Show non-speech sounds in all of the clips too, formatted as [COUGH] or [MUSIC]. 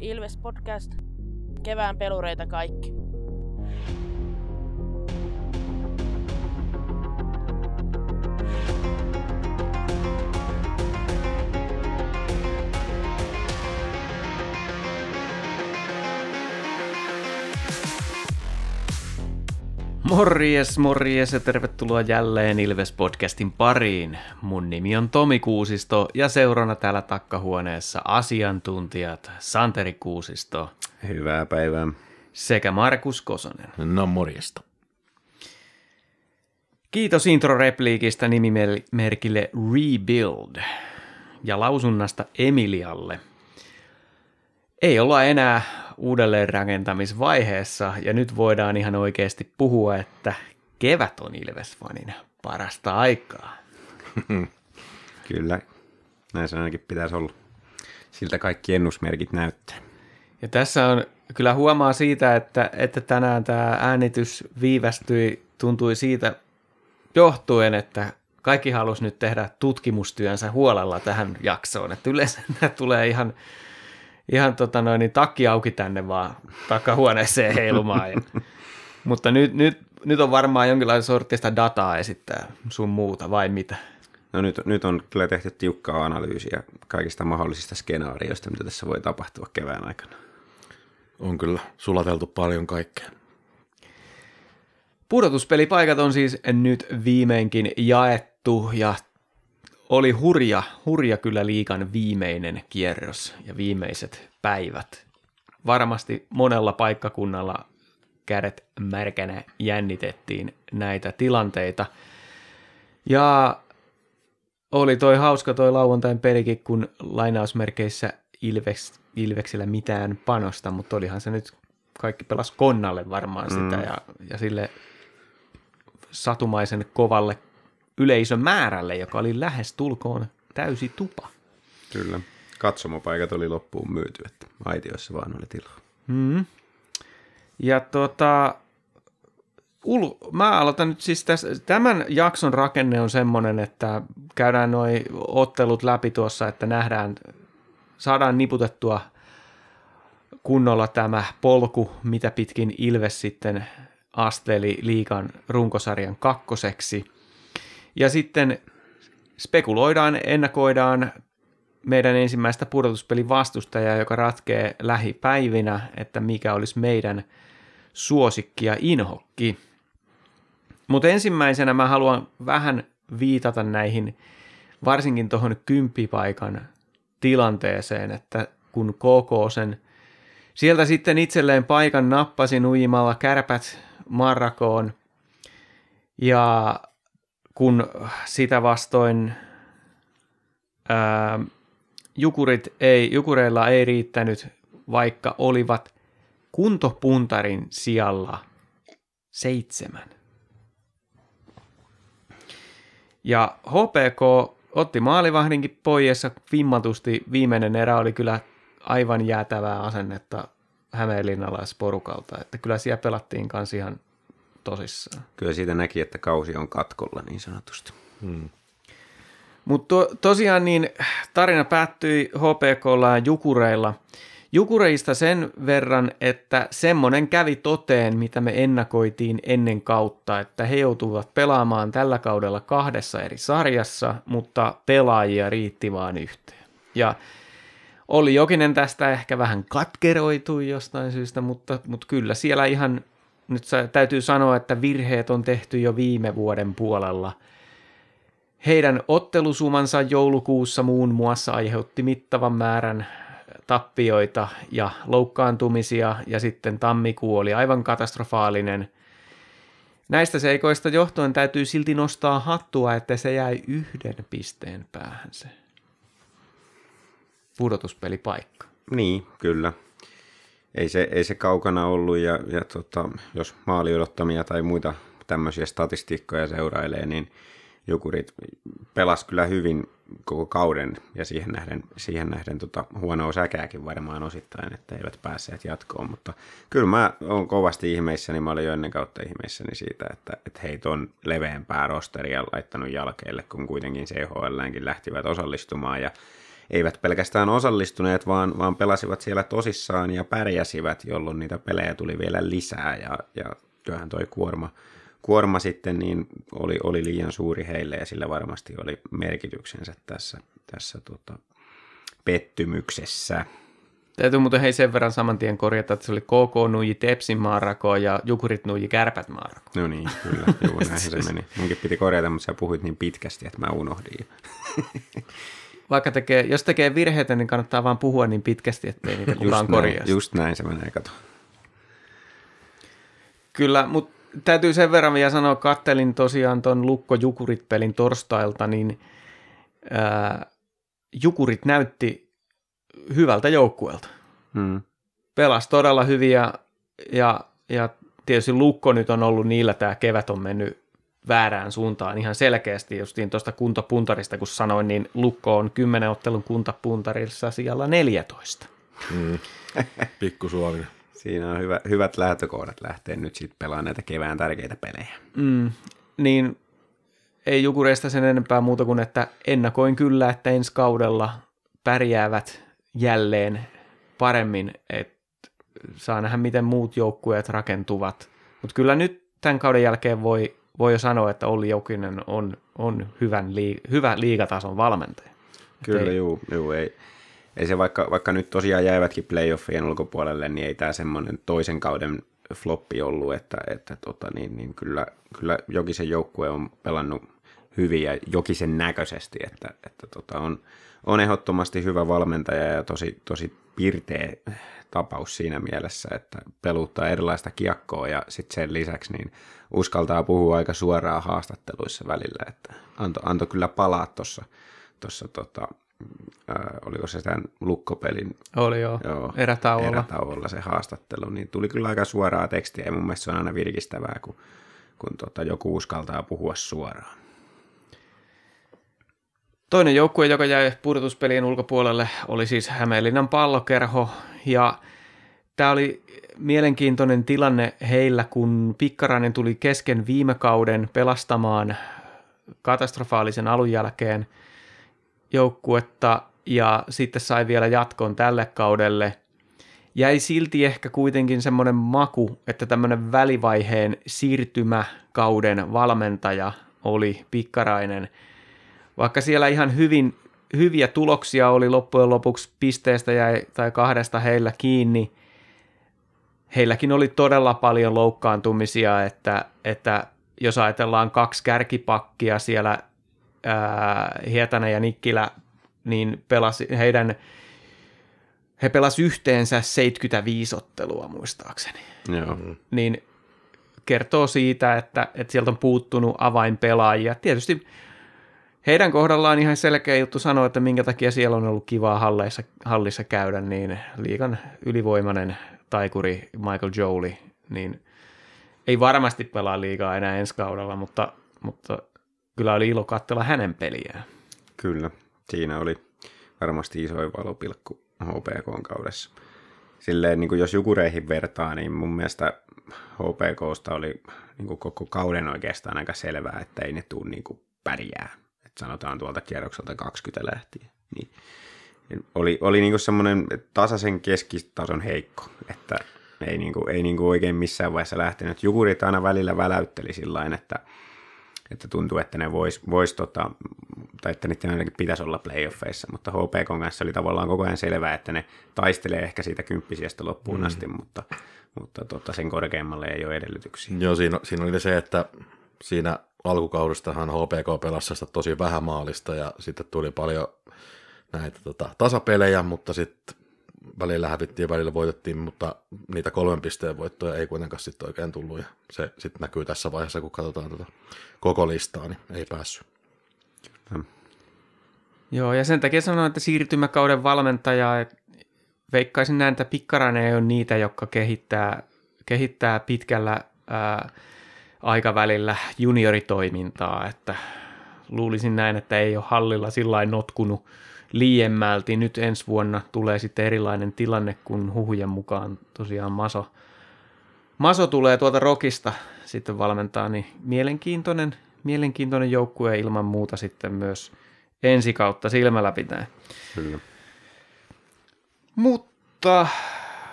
Ilves Podcast. Kevään pelureita kaikki. Morjes, morjes ja tervetuloa jälleen Ilves-podcastin pariin. Mun nimi on Tomi Kuusisto ja seurana täällä takkahuoneessa asiantuntijat Santeri Kuusisto Hyvää päivää. sekä Markus Kosonen. No morjesta. Kiitos intro-repliikistä nimimerkille Rebuild ja lausunnasta Emilialle. Ei olla enää uudelleenrakentamisvaiheessa ja nyt voidaan ihan oikeasti puhua, että kevät on Ilvesfanin parasta aikaa. [LAUGHS] Kyllä, näin se ainakin pitäisi olla. Siltä kaikki ennusmerkit näyttää. Ja tässä on, kyllä huomaa siitä, että, että tänään tämä äänitys viivästyi, tuntui siitä johtuen, että kaikki halusi nyt tehdä tutkimustyönsä huolella tähän jaksoon. Että yleensä nämä [LAUGHS] tulee ihan, ihan tota noin, niin takki auki tänne vaan takahuoneeseen heilumaan. Ja, mutta nyt, nyt, nyt on varmaan jonkinlaista sortista dataa esittää sun muuta vai mitä? No nyt, nyt on kyllä tehty tiukkaa analyysiä kaikista mahdollisista skenaarioista, mitä tässä voi tapahtua kevään aikana. On kyllä sulateltu paljon kaikkea. Pudotuspelipaikat on siis nyt viimeinkin jaettu ja oli hurja, hurja kyllä liikan viimeinen kierros ja viimeiset päivät. Varmasti monella paikkakunnalla kädet märkänä jännitettiin näitä tilanteita. Ja oli toi hauska toi lauantain pelikin, kun lainausmerkeissä Ilves, Ilveksellä mitään panosta, mutta olihan se nyt kaikki pelas konnalle varmaan sitä mm. ja, ja sille satumaisen kovalle yleisömäärälle, joka oli lähes tulkoon täysi tupa. Kyllä. Katsomopaikat oli loppuun myyty, että aitioissa vaan oli tilaa. Mm. Ja tota, ul, mä aloitan nyt siis tässä, tämän jakson rakenne on semmoinen, että käydään noi ottelut läpi tuossa, että nähdään, saadaan niputettua kunnolla tämä polku, mitä pitkin Ilves sitten asteli liikan runkosarjan kakkoseksi. Ja sitten spekuloidaan, ennakoidaan meidän ensimmäistä pudotuspelin vastustajaa, joka ratkee lähipäivinä, että mikä olisi meidän suosikki ja inhokki. Mutta ensimmäisenä mä haluan vähän viitata näihin, varsinkin tuohon kymppipaikan tilanteeseen, että kun KK sen sieltä sitten itselleen paikan nappasi nuimalla kärpät Marrakoon ja kun sitä vastoin ää, jukurit ei, jukureilla ei riittänyt, vaikka olivat kuntopuntarin sijalla seitsemän. Ja HPK otti maalivahdinkin pois vimmatusti. Viimeinen erä oli kyllä aivan jäätävää asennetta hämeenlinnalaisporukalta. Että kyllä siellä pelattiin kanssa ihan tosissaan. Kyllä siitä näki, että kausi on katkolla niin sanotusti. Hmm. Mutta to, tosiaan niin tarina päättyi HPKlla ja Jukureilla. Jukureista sen verran, että semmonen kävi toteen, mitä me ennakoitiin ennen kautta, että he joutuvat pelaamaan tällä kaudella kahdessa eri sarjassa, mutta pelaajia riitti vaan yhteen. Ja oli Jokinen tästä ehkä vähän katkeroitui jostain syystä, mutta, mutta kyllä siellä ihan, nyt täytyy sanoa, että virheet on tehty jo viime vuoden puolella – heidän ottelusumansa joulukuussa muun muassa aiheutti mittavan määrän tappioita ja loukkaantumisia ja sitten tammikuu oli aivan katastrofaalinen. Näistä seikoista johtuen täytyy silti nostaa hattua, että se jäi yhden pisteen päähän se pudotuspelipaikka. Niin, kyllä. Ei se, ei se kaukana ollut ja, ja tota, jos maali odottamia tai muita tämmöisiä statistiikkoja seurailee, niin Jukurit pelas kyllä hyvin koko kauden ja siihen nähden, siihen nähden tota, huonoa säkääkin varmaan osittain, että eivät päässeet jatkoon, mutta kyllä mä oon kovasti ihmeissäni, mä olin jo ennen kautta ihmeissäni siitä, että, että heitä on leveämpää rosteria laittanut jalkeille, kun kuitenkin CHLänkin lähtivät osallistumaan ja eivät pelkästään osallistuneet, vaan, vaan pelasivat siellä tosissaan ja pärjäsivät, jolloin niitä pelejä tuli vielä lisää ja, ja kyllähän toi kuorma, kuorma sitten niin oli, oli liian suuri heille ja sillä varmasti oli merkityksensä tässä, tässä tota, pettymyksessä. Täytyy muuten hei sen verran saman tien korjata, että se oli KK Nuji Tepsin maarako ja Jukurit Nuji Kärpät maarako. No niin, kyllä. Juu, näin se meni. Munkin piti korjata, mutta sä puhuit niin pitkästi, että mä unohdin. [LAUGHS] Vaikka tekee, jos tekee virheitä, niin kannattaa vaan puhua niin pitkästi, ettei niitä kukaan korjaa. Näin, just näin se menee, kato. Kyllä, mutta täytyy sen verran vielä sanoa, kattelin tosiaan ton Lukko Jukurit-pelin torstailta, niin ää, Jukurit näytti hyvältä joukkueelta. Hmm. Pelas todella hyviä ja, ja tietysti Lukko nyt on ollut niillä tämä kevät on mennyt väärään suuntaan ihan selkeästi. Justiin tuosta kuntapuntarista, kun sanoin, niin Lukko on kymmenen ottelun kuntapuntarissa siellä 14. Mm. [LAUGHS] Pikku Suomi. Siinä on hyvä, hyvät lähtökohdat lähteä nyt sitten pelaamaan näitä kevään tärkeitä pelejä. Mm, niin ei Jukureista sen enempää muuta kuin, että ennakoin kyllä, että ensi kaudella pärjäävät jälleen paremmin, että saa nähdä, miten muut joukkueet rakentuvat. Mutta kyllä nyt tämän kauden jälkeen voi, voi jo sanoa, että Olli Jokinen on, on hyvän lii, hyvä liigatason valmentaja. Kyllä, juu, juu ei, ei se vaikka, vaikka nyt tosiaan jäivätkin playoffien ulkopuolelle, niin ei tämä semmoinen toisen kauden floppi ollut, että, että tota, niin, niin kyllä, kyllä Jokisen joukkue on pelannut hyvin ja Jokisen näköisesti, että, että tota, on, on ehdottomasti hyvä valmentaja ja tosi, tosi pirteä tapaus siinä mielessä, että peluttaa erilaista kiekkoa ja sitten sen lisäksi niin uskaltaa puhua aika suoraan haastatteluissa välillä, että antoi anto kyllä palaa tuossa tossa, tota, ää, oliko se tämän lukkopelin Oli joo, joo erätauolla. erätauolla se haastattelu, niin tuli kyllä aika suoraa tekstiä ja mun mielestä se on aina virkistävää, kun, kun tota, joku uskaltaa puhua suoraan. Toinen joukkue, joka jäi pudotuspelien ulkopuolelle, oli siis Hämeenlinnan pallokerho. Ja tämä oli mielenkiintoinen tilanne heillä, kun Pikkarainen tuli kesken viime kauden pelastamaan katastrofaalisen alun jälkeen joukkuetta ja sitten sai vielä jatkon tälle kaudelle. Jäi silti ehkä kuitenkin semmoinen maku, että tämmöinen välivaiheen siirtymäkauden valmentaja oli Pikkarainen – vaikka siellä ihan hyvin, hyviä tuloksia oli loppujen lopuksi pisteestä jäi, tai kahdesta heillä kiinni, heilläkin oli todella paljon loukkaantumisia, että, että jos ajatellaan kaksi kärkipakkia siellä, ää, Hietanen ja Nikkilä, niin pelasi heidän, he pelasivat yhteensä 75 ottelua muistaakseni. Joo. Niin kertoo siitä, että, että sieltä on puuttunut avainpelaajia. Tietysti heidän kohdallaan ihan selkeä juttu sanoa, että minkä takia siellä on ollut kivaa hallissa, hallissa käydä, niin liikan ylivoimainen taikuri Michael Jolie, niin ei varmasti pelaa liikaa enää ensi kaudella, mutta, mutta kyllä oli ilo katsella hänen peliään. Kyllä, siinä oli varmasti isoin valopilkku HPK kaudessa. Silleen, niin kuin jos jukureihin vertaa, niin mun mielestä HPKsta oli niin kuin koko kauden oikeastaan aika selvää, että ei ne tule niin kuin pärjää sanotaan tuolta kierrokselta 20 lähtien. Niin oli, oli niinku semmoinen tasaisen keskitason heikko, että ei, niinku, ei niinku oikein missään vaiheessa lähtenyt. Jukurit aina välillä väläytteli sillä että, että tuntuu, että ne vois, vois tota, tai että niiden ainakin pitäisi olla playoffeissa, mutta HPK kanssa oli tavallaan koko ajan selvää, että ne taistelee ehkä siitä kymppisiestä loppuun mm. asti, mutta, mutta tota, sen korkeammalle ei ole edellytyksiä. Joo, siinä, siinä oli se, että siinä alkukaudestahan HPK pelasi tosi vähän maalista ja sitten tuli paljon näitä tota, tasapelejä, mutta sitten välillä hävittiin ja välillä voitettiin, mutta niitä kolmen pisteen voittoja ei kuitenkaan sitten oikein tullut ja se sitten näkyy tässä vaiheessa, kun katsotaan tota koko listaa, niin ei päässyt. Hmm. Joo, ja sen takia sanoin, että siirtymäkauden valmentaja, veikkaisin näin, että Pikkarainen ei ole niitä, jotka kehittää, kehittää pitkällä ää, aikavälillä junioritoimintaa, että luulisin näin, että ei ole hallilla sillä notkunut liiemmälti. Nyt ensi vuonna tulee sitten erilainen tilanne, kun huhujen mukaan tosiaan Maso, Maso tulee tuolta Rokista sitten valmentaa, niin mielenkiintoinen, mielenkiintoinen joukkue ilman muuta sitten myös ensi kautta silmällä pitäen. Kyllä. Mutta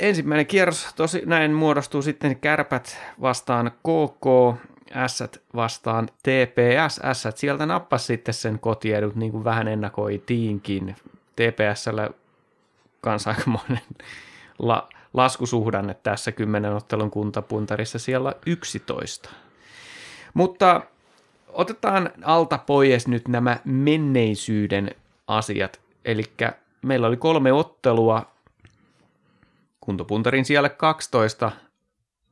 ensimmäinen kierros tosi näin muodostuu sitten kärpät vastaan KK, S vastaan TPS. S sieltä nappas sitten sen kotiedut niin kuin vähän ennakoitiinkin. TPSllä kanssa aikamoinen la, laskusuhdanne tässä kymmenen ottelun kuntapuntarissa siellä 11. Mutta otetaan alta pois nyt nämä menneisyyden asiat. Eli meillä oli kolme ottelua, kuntopuntarin siellä 12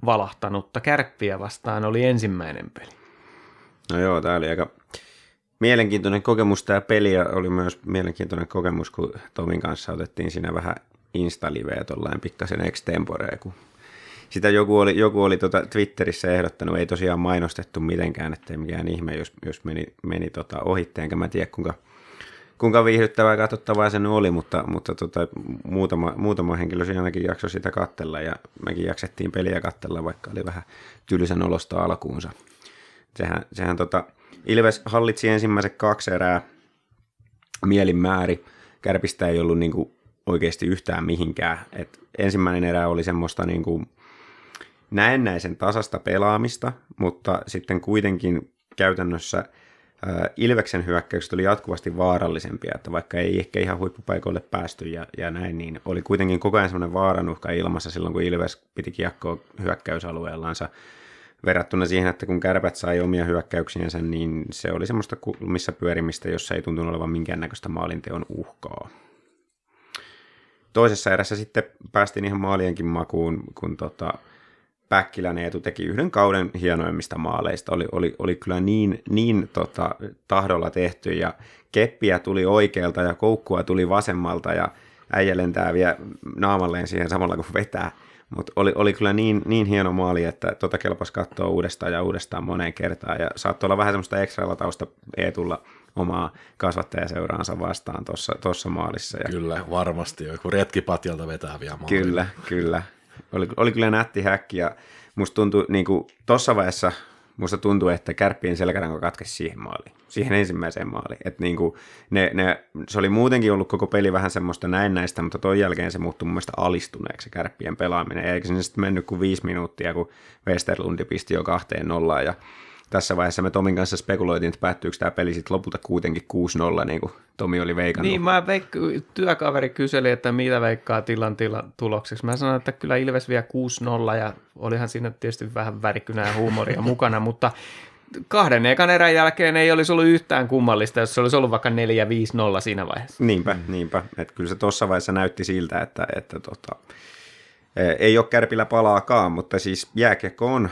valahtanutta kärppiä vastaan oli ensimmäinen peli. No joo, tämä oli aika mielenkiintoinen kokemus. Tämä peli ja oli myös mielenkiintoinen kokemus, kun Tomin kanssa otettiin siinä vähän instaliveä tuollain pikkasen extemporea, kun sitä joku oli, joku oli tuota Twitterissä ehdottanut, ei tosiaan mainostettu mitenkään, ettei mikään ihme, jos, jos meni, meni tota ohitteen, enkä mä tiedä kuinka, kuinka viihdyttävää katsottavaa se oli, mutta, mutta tota, muutama, muutama henkilö siinä ainakin jaksoi sitä kattella ja mekin jaksettiin peliä kattella, vaikka oli vähän tylsän olosta alkuunsa. Sehän, sehän tota, Ilves hallitsi ensimmäiset kaksi erää mielin määri. Kärpistä ei ollut niin kuin oikeasti yhtään mihinkään. Et ensimmäinen erä oli semmoista niin kuin näennäisen tasasta pelaamista, mutta sitten kuitenkin käytännössä Ilveksen hyökkäykset oli jatkuvasti vaarallisempia, että vaikka ei ehkä ihan huippupaikoille päästy ja, ja näin, niin oli kuitenkin koko ajan semmoinen vaarannuhka ilmassa silloin, kun Ilves piti kiekkoa hyökkäysalueellansa verrattuna siihen, että kun kärpät sai omia hyökkäyksiänsä, niin se oli semmoista missä pyörimistä, jossa ei tuntunut olevan minkäännäköistä maalinteon uhkaa. Toisessa erässä sitten päästiin ihan maalienkin makuun, kun tota, Päkkilän Eetu teki yhden kauden hienoimmista maaleista. Oli, oli, oli kyllä niin, niin tota, tahdolla tehty ja keppiä tuli oikealta ja koukkua tuli vasemmalta ja äijä lentää vielä naamalleen siihen samalla kun vetää. Mutta oli, oli kyllä niin, niin hieno maali, että tota kelpas katsoa uudestaan ja uudestaan moneen kertaan. Ja saattoi olla vähän semmoista ekstra latausta Eetulla omaa kasvattajaseuraansa vastaan tuossa maalissa. Ja... Kyllä, varmasti. Joku retkipatjalta vetää vielä maali. Kyllä, kyllä. Oli, oli kyllä nätti häkki ja musta tuntui niin kuin tossa vaiheessa musta tuntuu, että kärppien selkäranko katkesi siihen maaliin, siihen ensimmäiseen maaliin. Et niin kuin ne, ne, se oli muutenkin ollut koko peli vähän semmoista näennäistä, mutta ton jälkeen se muuttui mun mielestä alistuneeksi se kärppien pelaaminen. Eikä sinne sitten mennyt kuin viisi minuuttia, kun Westerlundi pisti jo kahteen nollaan ja tässä vaiheessa me Tomin kanssa spekuloitiin, että päättyykö tämä peli sitten lopulta kuitenkin 6-0, niin kuin Tomi oli veikannut. Niin, mä veik- työkaveri kyseli, että mitä veikkaa tilan tilan tulokseksi. Mä sanoin, että kyllä Ilves vie 6-0 ja olihan siinä tietysti vähän värikynää huumoria [LAUGHS] mukana, mutta kahden ekan erän jälkeen ei olisi ollut yhtään kummallista, jos se olisi ollut vaikka 4-5-0 siinä vaiheessa. Niinpä, niinpä. Että kyllä se tuossa vaiheessa näytti siltä, että, että tota, e, ei ole kärpillä palaakaan, mutta siis jääkiekko on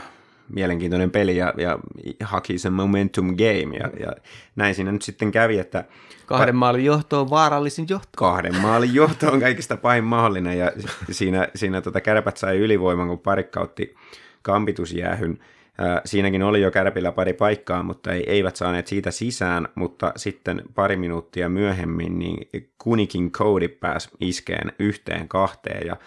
mielenkiintoinen peli ja, ja haki sen momentum game ja, ja näin siinä nyt sitten kävi, että Kahden maalin johto on vaarallisin johto. Kahden maalin johto on kaikista pahin mahdollinen ja siinä, siinä tota kärpät sai ylivoiman, kun parikkautti kampitusjäähyn. Siinäkin oli jo kärpillä pari paikkaa, mutta ei, eivät saaneet siitä sisään, mutta sitten pari minuuttia myöhemmin niin Kunikin Cody pääsi iskeen yhteen kahteen ja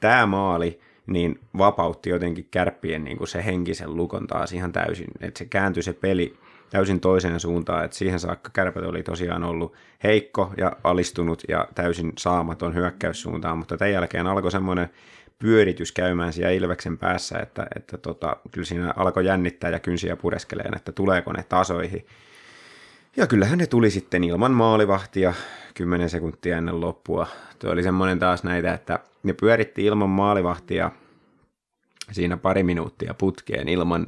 tämä maali niin vapautti jotenkin kärppien niin kuin se henkisen lukon taas ihan täysin, että se kääntyi se peli täysin toiseen suuntaan, että siihen saakka kärpät oli tosiaan ollut heikko ja alistunut ja täysin saamaton hyökkäyssuuntaan, mutta tämän jälkeen alkoi semmoinen pyöritys käymään siellä Ilveksen päässä, että, että tota, kyllä siinä alkoi jännittää ja kynsiä pureskeleen, että tuleeko ne tasoihin. Ja kyllähän ne tuli sitten ilman maalivahtia 10 sekuntia ennen loppua. Tuo oli semmoinen taas näitä, että ne pyöritti ilman maalivahtia siinä pari minuuttia putkeen ilman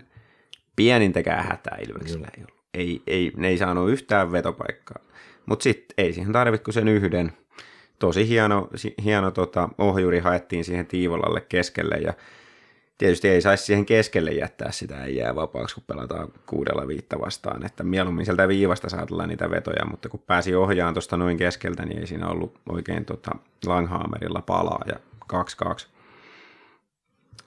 pienintäkään hätää Ilveksellä ei ollut. Ei, ei, ne ei saanut yhtään vetopaikkaa. Mutta sitten ei siihen tarvitse sen yhden. Tosi hieno, hieno tota, ohjuri haettiin siihen Tiivolalle keskelle ja tietysti ei saisi siihen keskelle jättää sitä ei jää vapaaksi, kun pelataan kuudella viitta vastaan, että mieluummin sieltä viivasta saatella niitä vetoja, mutta kun pääsi ohjaan tuosta noin keskeltä, niin ei siinä ollut oikein tota Langhammerilla palaa ja 2-2.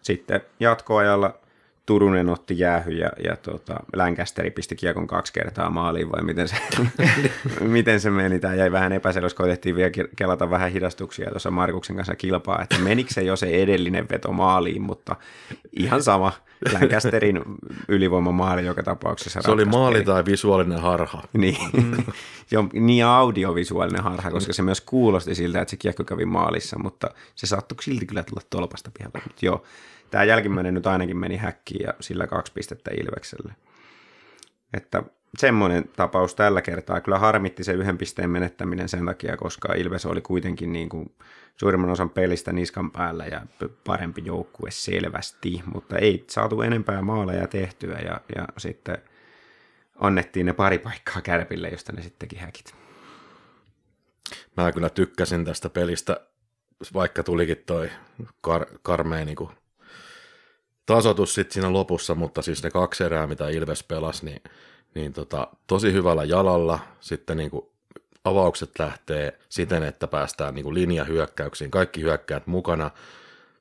Sitten jatkoajalla Turunen otti jäähy ja, ja tota, Lancaster pisti kiekon kaksi kertaa maaliin vai miten se, [LAUGHS] miten se meni. Tämä jäi vähän epäselväksi, koitettiin vielä kelata vähän hidastuksia tuossa Markuksen kanssa kilpaa, että menikö se jo se edellinen veto maaliin, mutta ihan sama. Lancasterin ylivoimamaali joka tapauksessa. Se oli maali peli. tai visuaalinen harha. [LAUGHS] Niin, jo, niin audiovisuaalinen harha, koska se myös kuulosti siltä, että se kiekko kävi maalissa, mutta se saattoi silti kyllä tulla tolpasta pihalle. Mutta joo, tämä jälkimmäinen nyt ainakin meni häkkiin ja sillä kaksi pistettä Ilvekselle. Että semmoinen tapaus tällä kertaa. Kyllä harmitti se yhden pisteen menettäminen sen takia, koska Ilves oli kuitenkin niin kuin suurimman osan pelistä niskan päällä ja parempi joukkue selvästi, mutta ei saatu enempää maaleja tehtyä ja, ja sitten annettiin ne pari paikkaa kärpille, josta ne sittenkin häkit. Mä kyllä tykkäsin tästä pelistä, vaikka tulikin toi kar- karmea niin tasotus sitten siinä lopussa, mutta siis ne kaksi erää, mitä Ilves pelasi, niin, niin tota, tosi hyvällä jalalla, sitten niin kuin avaukset lähtee siten, että päästään niin kuin linjahyökkäyksiin, kaikki hyökkäät mukana,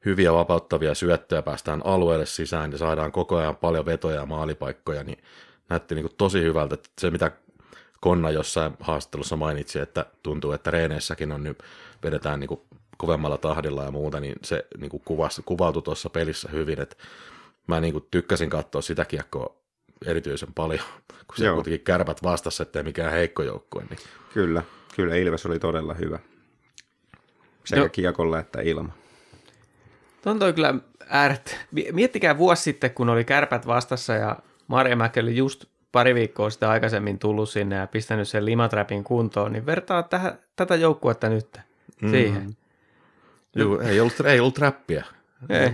hyviä vapauttavia syöttöjä, päästään alueelle sisään ja saadaan koko ajan paljon vetoja ja maalipaikkoja, niin näytti niin kuin tosi hyvältä. Että se, mitä Konna jossain haastattelussa mainitsi, että tuntuu, että reeneissäkin on nyt vedetään niin kuin kovemmalla tahdilla ja muuta, niin se niin kuin kuvasi, kuvautui tuossa pelissä hyvin, että mä niin kuin tykkäsin katsoa sitä kiekkoa erityisen paljon, [LAUGHS] kun se Joo. kuitenkin kärpät vastassa, ettei mikään heikko joukkue. Niin. Kyllä, kyllä Ilves oli todella hyvä. Sekä Joo. kiekolla että ilma. On toi kyllä ääret. Miettikää vuosi sitten, kun oli kärpät vastassa ja Marja Mäki oli just pari viikkoa sitten aikaisemmin tullut sinne ja pistänyt sen limatrapin kuntoon, niin vertaa tähän, tätä joukkuetta nyt siihen. Juu, ei ollut, ei ollut räppiä. Ei.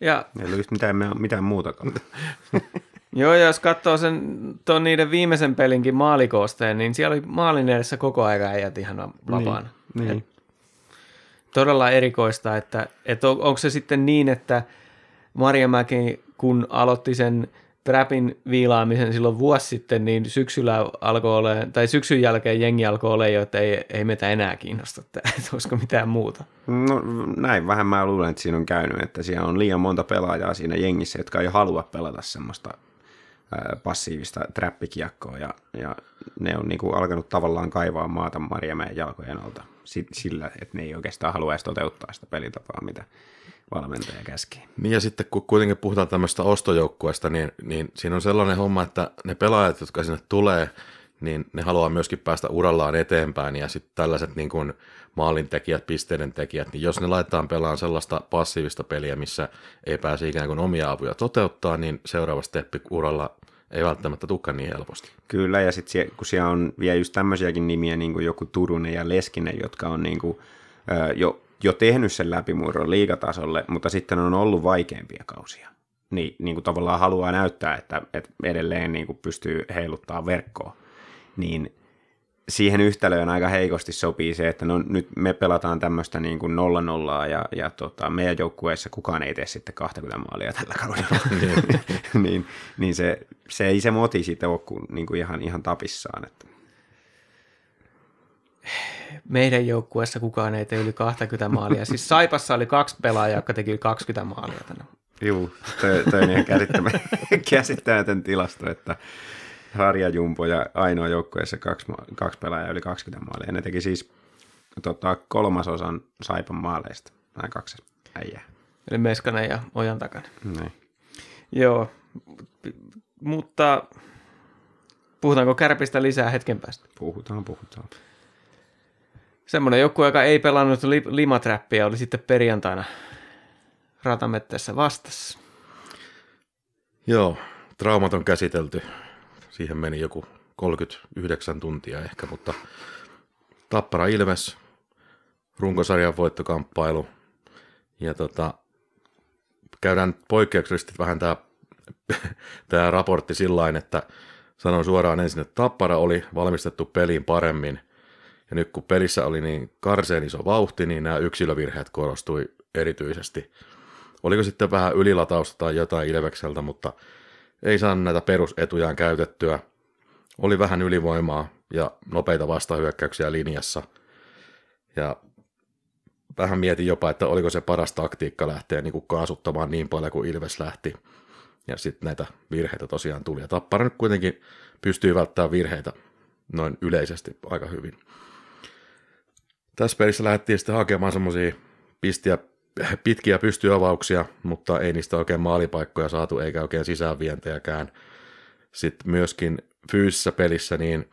Ja Ei ollut mitään, mitään muutakaan. [LAUGHS] joo, ja jos katsoo sen ton niiden viimeisen pelinkin maalikoosteen, niin siellä oli maalin edessä koko aika äijät ihan vapaana. niin. Et Todella erikoista, että, että on, onko se sitten niin, että Marjamäki, kun aloitti sen trapin viilaamisen silloin vuosi sitten, niin syksyllä alkoi ole, tai syksyn jälkeen jengi alkoi olla jo, että ei, ei meitä enää kiinnosta, [LAUGHS] että, olisiko mitään muuta. No näin vähän mä luulen, että siinä on käynyt, että siellä on liian monta pelaajaa siinä jengissä, jotka ei halua pelata semmoista passiivista trappikiekkoa ja, ja ne on niinku alkanut tavallaan kaivaa maata Marjamäen jalkojen alta si- sillä, että ne ei oikeastaan halua edes toteuttaa sitä pelitapaa, mitä valmentaja käskee. Niin ja sitten kun kuitenkin puhutaan tämmöistä ostojoukkueesta, niin, niin siinä on sellainen homma, että ne pelaajat, jotka sinne tulee, niin ne haluaa myöskin päästä urallaan eteenpäin ja sitten tällaiset niin kuin maalintekijät, pisteiden tekijät, niin jos ne laitetaan pelaamaan sellaista passiivista peliä, missä ei pääse ikään kuin omia apuja toteuttaa, niin seuraava steppi uralla ei välttämättä tukka niin helposti. Kyllä, ja sitten kun siellä on vielä just tämmöisiäkin nimiä, niin kuin joku Turunen ja Leskinen, jotka on niin kuin, ö, jo, jo tehnyt sen läpimurron liigatasolle, mutta sitten on ollut vaikeampia kausia. Niin, niin kuin tavallaan haluaa näyttää, että, että edelleen niin kuin pystyy heiluttaa verkkoa. Niin siihen yhtälöön aika heikosti sopii se, että no nyt me pelataan tämmöistä niin kuin nolla nollaa ja, ja tota, meidän joukkueessa kukaan ei tee sitten 20 maalia tällä kaudella. [LAUGHS] [LAUGHS] niin, niin se, se ei se moti siitä ole kuin, niin kuin ihan, ihan tapissaan. Että. Meidän joukkueessa kukaan ei tee yli 20 maalia. Siis Saipassa oli kaksi pelaajaa, jotka teki yli 20 maalia tänä. Juu, toi, toi on ihan käsittämätön, [LAUGHS] käsittämätön tilasto, että Harja Jumpo ja ainoa joukkueessa kaksi, kaksi pelaajaa yli 20 maalia. Ja ne teki siis tota, kolmasosan Saipan maaleista, nämä kaksi äijää. Eli Meskanen ja Ojan takana. Niin. Joo, mutta puhutaanko kärpistä lisää hetken päästä? Puhutaan, puhutaan. Semmoinen joku, joka ei pelannut li- limatrappia, oli sitten perjantaina ratametteessä vastassa. Joo, traumat on käsitelty. Siihen meni joku 39 tuntia ehkä, mutta Tappara Ilves, runkosarjan voittokamppailu. Ja tota, käydään poikkeuksellisesti vähän tämä [LAUGHS] tää raportti sillain, että sanon suoraan ensin, että Tappara oli valmistettu peliin paremmin. Ja nyt kun pelissä oli niin karseen iso vauhti, niin nämä yksilövirheet korostui erityisesti. Oliko sitten vähän ylilatausta tai jotain Ilvekseltä, mutta ei saanut näitä perusetujaan käytettyä. Oli vähän ylivoimaa ja nopeita vastahyökkäyksiä linjassa. Ja vähän mietin jopa, että oliko se paras taktiikka lähteä niin kuin kaasuttamaan niin paljon kuin Ilves lähti. Ja sitten näitä virheitä tosiaan tuli. Ja Tappara nyt kuitenkin pystyy välttämään virheitä noin yleisesti aika hyvin. Tässä pelissä lähdettiin sitten hakemaan semmoisia pistiä, pitkiä pystyavauksia, mutta ei niistä oikein maalipaikkoja saatu eikä oikein sisäänvientejäkään. Sitten myöskin fyysisessä pelissä niin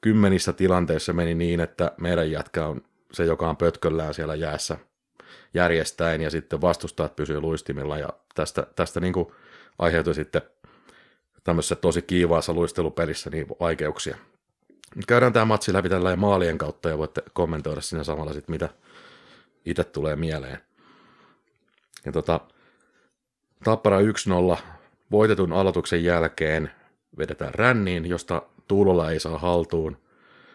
kymmenissä tilanteissa meni niin, että meidän jätkä on se, joka on pötköllään siellä jäässä järjestäen ja sitten vastustajat pysyy luistimilla ja tästä, tästä niin kuin aiheutui sitten tämmöisessä tosi kiivaassa luistelupelissä niin vaikeuksia. Käydään tämä matsi läpi tällä maalien kautta ja voitte kommentoida sinne samalla sitten, mitä itse tulee mieleen. Ja tota, Tappara 1-0 voitetun aloituksen jälkeen vedetään ränniin, josta Tuulola ei saa haltuun.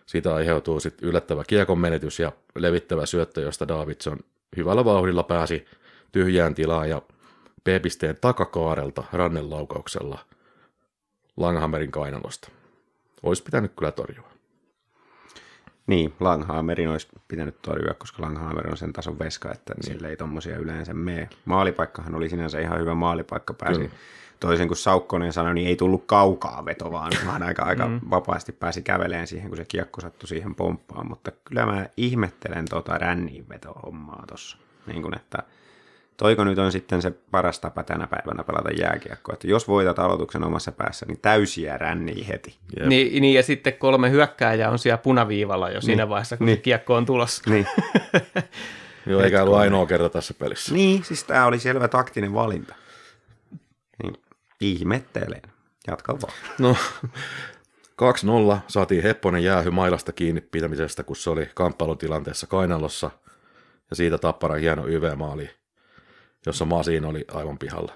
Siitä aiheutuu sitten yllättävä kiekon menetys ja levittävä syöttö, josta Davidson hyvällä vauhdilla pääsi tyhjään tilaan ja B-pisteen takakaarelta rannenlaukauksella Langhammerin kainalosta. Olisi pitänyt kyllä torjua. Niin, Langhammerin olisi pitänyt torjua, koska Langhammer on sen tason veska, että niin. sille ei tommosia yleensä mene. Maalipaikkahan oli sinänsä ihan hyvä maalipaikka, pääsi Kyllä. toisin kuin Saukkonen sanoi, niin ei tullut kaukaa veto, vaan, [LAUGHS] vaan aika, aika mm. vapaasti pääsi käveleen siihen, kun se kiekko sattui siihen pomppaan, mutta kyllä mä ihmettelen tota ränniin vetohommaa tuossa, niin kuin että – toiko nyt on sitten se paras tapa tänä päivänä pelata jääkiekkoa, että jos voitat aloituksen omassa päässä, niin täysiä ränniä heti. Niin, niin, ja sitten kolme hyökkääjää on siellä punaviivalla jo niin. siinä vaiheessa, kun niin. kiekko on tulossa. Niin. [LAUGHS] Joo, eikä ollut ainoa kerta tässä pelissä. Niin, siis tämä oli selvä taktinen valinta. Niin, ihmettelen. Jatka vaan. No, 2-0 saatiin Hepponen jäähy mailasta kiinni pitämisestä, kun se oli kamppailutilanteessa kainalossa. Ja siitä tappara hieno YV-maali jossa Masin oli aivan pihalla.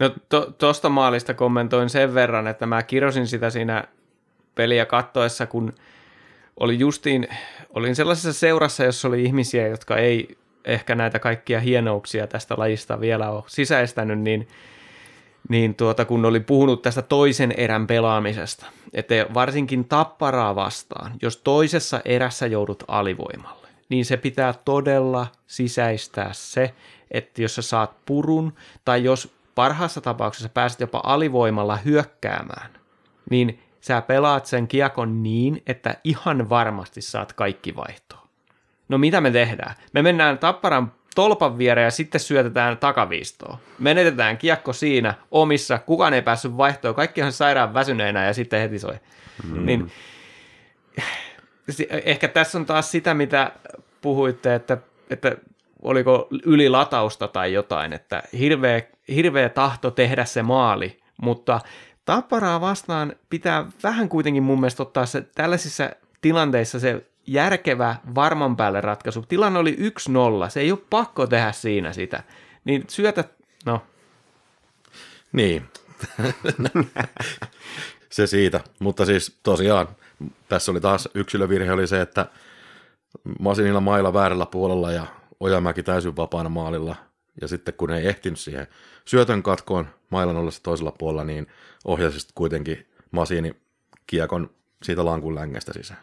No tuosta to, maalista kommentoin sen verran, että mä kirjoisin sitä siinä peliä kattoessa, kun oli justiin, olin sellaisessa seurassa, jossa oli ihmisiä, jotka ei ehkä näitä kaikkia hienouksia tästä lajista vielä ole sisäistänyt, niin, niin tuota, kun oli puhunut tästä toisen erän pelaamisesta, että varsinkin tapparaa vastaan, jos toisessa erässä joudut alivoimalle, niin se pitää todella sisäistää se, että jos sä saat purun, tai jos parhaassa tapauksessa pääset jopa alivoimalla hyökkäämään, niin sä pelaat sen kiekon niin, että ihan varmasti saat kaikki vaihtoa. No mitä me tehdään? Me mennään tapparan tolpan viereen ja sitten syötetään takaviistoon. Menetetään kiekko siinä omissa, kukaan ei päässyt vaihtoon, kaikki on sairaan väsyneinä ja sitten heti soi. Mm. Niin, ehkä tässä on taas sitä, mitä puhuitte, että, että oliko ylilatausta tai jotain, että hirveä, hirveä tahto tehdä se maali, mutta Tapparaa vastaan pitää vähän kuitenkin mun mielestä ottaa se tällaisissa tilanteissa se järkevä varman päälle ratkaisu. Tilanne oli 1-0, se ei ole pakko tehdä siinä sitä. Niin syötä, no. Niin, [LAUGHS] se siitä, mutta siis tosiaan tässä oli taas yksilövirhe oli se, että Masinilla mailla väärällä puolella ja Ojamäki täysin vapaana maalilla, ja sitten kun ei ehtinyt siihen syötön katkoon mailan ollessa toisella puolella, niin ohjasi kuitenkin Masiini kiekon siitä lankun längestä sisään.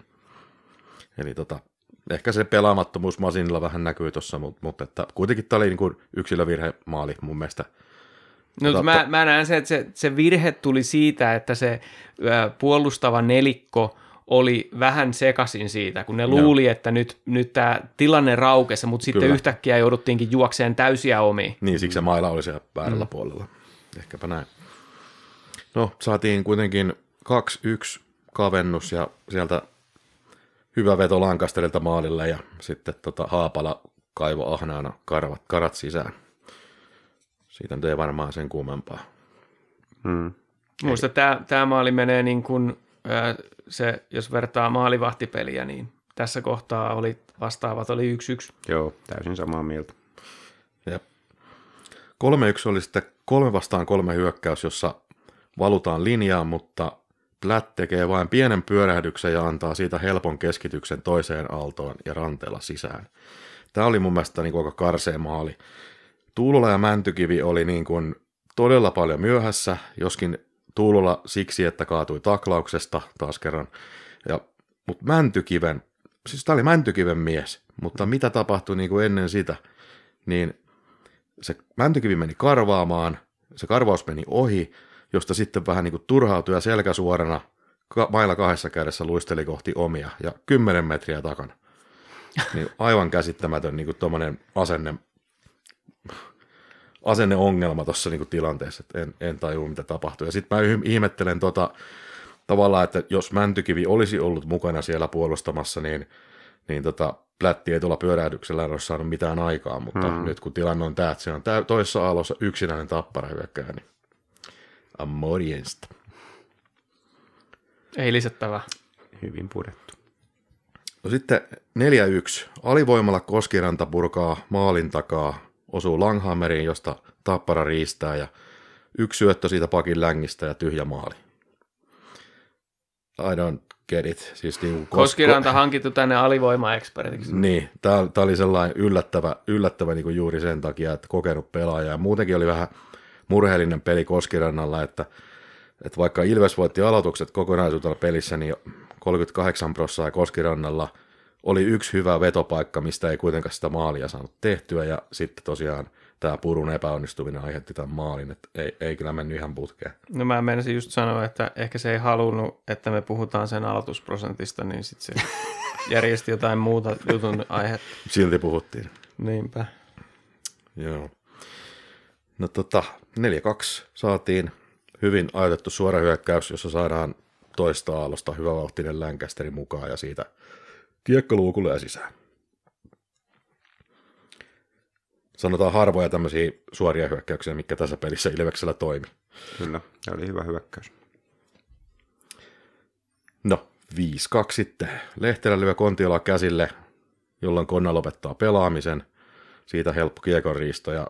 Eli tota, ehkä se pelaamattomuus Masinilla vähän näkyy tuossa, mutta, mutta että kuitenkin tämä oli niin kuin yksilövirhe maali mun mielestä. No, mutta mä, mä näen se, että se, se virhe tuli siitä, että se ö, puolustava nelikko – oli vähän sekasin siitä, kun ne luuli, Joo. että nyt, nyt tämä tilanne raukesi, mutta sitten yhtäkkiä jouduttiinkin juokseen täysiä omiin. Niin, siksi se maila oli siellä väärällä mm. puolella. Ehkäpä näin. No, saatiin kuitenkin 2-1 kavennus ja sieltä hyvä veto Lankasterilta maalille ja sitten tota Haapala kaivo ahnaana karvat, karat sisään. Siitä nyt ei varmaan sen kummempaa. Hmm. Muista tämä, tämä maali menee niin kuin se, jos vertaa maalivahtipeliä, niin tässä kohtaa oli vastaavat oli yksi yksi. Joo, täysin samaa mieltä. Ja 3-1 oli sitten kolme vastaan kolme hyökkäys, jossa valutaan linjaan, mutta Platt tekee vain pienen pyörähdyksen ja antaa siitä helpon keskityksen toiseen aaltoon ja ranteella sisään. Tämä oli mun mielestä niin aika karseen maali. Tuulola ja Mäntykivi oli niin kuin todella paljon myöhässä, joskin Tuulola siksi, että kaatui taklauksesta taas kerran. Ja, mutta Mäntykiven, siis tämä oli Mäntykiven mies, mutta mitä tapahtui niin kuin ennen sitä, niin se Mäntykivi meni karvaamaan, se karvaus meni ohi, josta sitten vähän niin kuin turhautui ja selkä suorana ka- mailla kahdessa kädessä luisteli kohti omia ja kymmenen metriä takana. Niin aivan käsittämätön niin kuin asenne, asenneongelma tuossa niin tilanteessa, että en, en tajua mitä tapahtui. Ja sitten mä ihmettelen tota, tavallaan, että jos Mäntykivi olisi ollut mukana siellä puolustamassa, niin, niin tota, Plätti ei tuolla pyörähdyksellä ole saanut mitään aikaa, mutta hmm. nyt kun tilanne on tämä, että se on tää, toisessa aallossa yksinäinen tappara hyökkää, niin amoriensta. Ei lisättävää. Hyvin purettu. No sitten 4-1. Alivoimalla Koskiranta purkaa maalin takaa, osuu Langhammeriin, josta Tappara riistää ja yksi syöttö siitä pakin längistä ja tyhjä maali. I don't get it. Siis niin kos- Koskiranta hankittu tänne alivoima-ekspertiksi. Niin, tämä oli sellainen yllättävä, yllättävä niin kuin juuri sen takia, että kokenut pelaaja. Ja muutenkin oli vähän murheellinen peli Koskirannalla, että, että vaikka Ilves voitti aloitukset kokonaisuutena pelissä, niin 38 prosenttia Koskirannalla oli yksi hyvä vetopaikka, mistä ei kuitenkaan sitä maalia saanut tehtyä, ja sitten tosiaan tämä purun epäonnistuminen aiheutti tämän maalin, että ei, ei kyllä mennyt ihan putkeen. No mä menisin just sanoa, että ehkä se ei halunnut, että me puhutaan sen aloitusprosentista, niin sitten se [LAUGHS] järjesti jotain muuta jutun aihetta. Silti puhuttiin. Niinpä. Joo. No tota, 4-2 saatiin hyvin ajatettu suora hyökkäys, jossa saadaan toista aallosta hyvävauhtinen länkästeri mukaan ja siitä kiekkoluukulle ja sisään. Sanotaan harvoja tämmöisiä suoria hyökkäyksiä, mikä tässä pelissä Ilveksellä toimi. Kyllä, se oli hyvä hyökkäys. No, 5-2 sitten. Lehterä lyö Kontiola käsille, jolloin Konna lopettaa pelaamisen. Siitä helppo kiekon riisto ja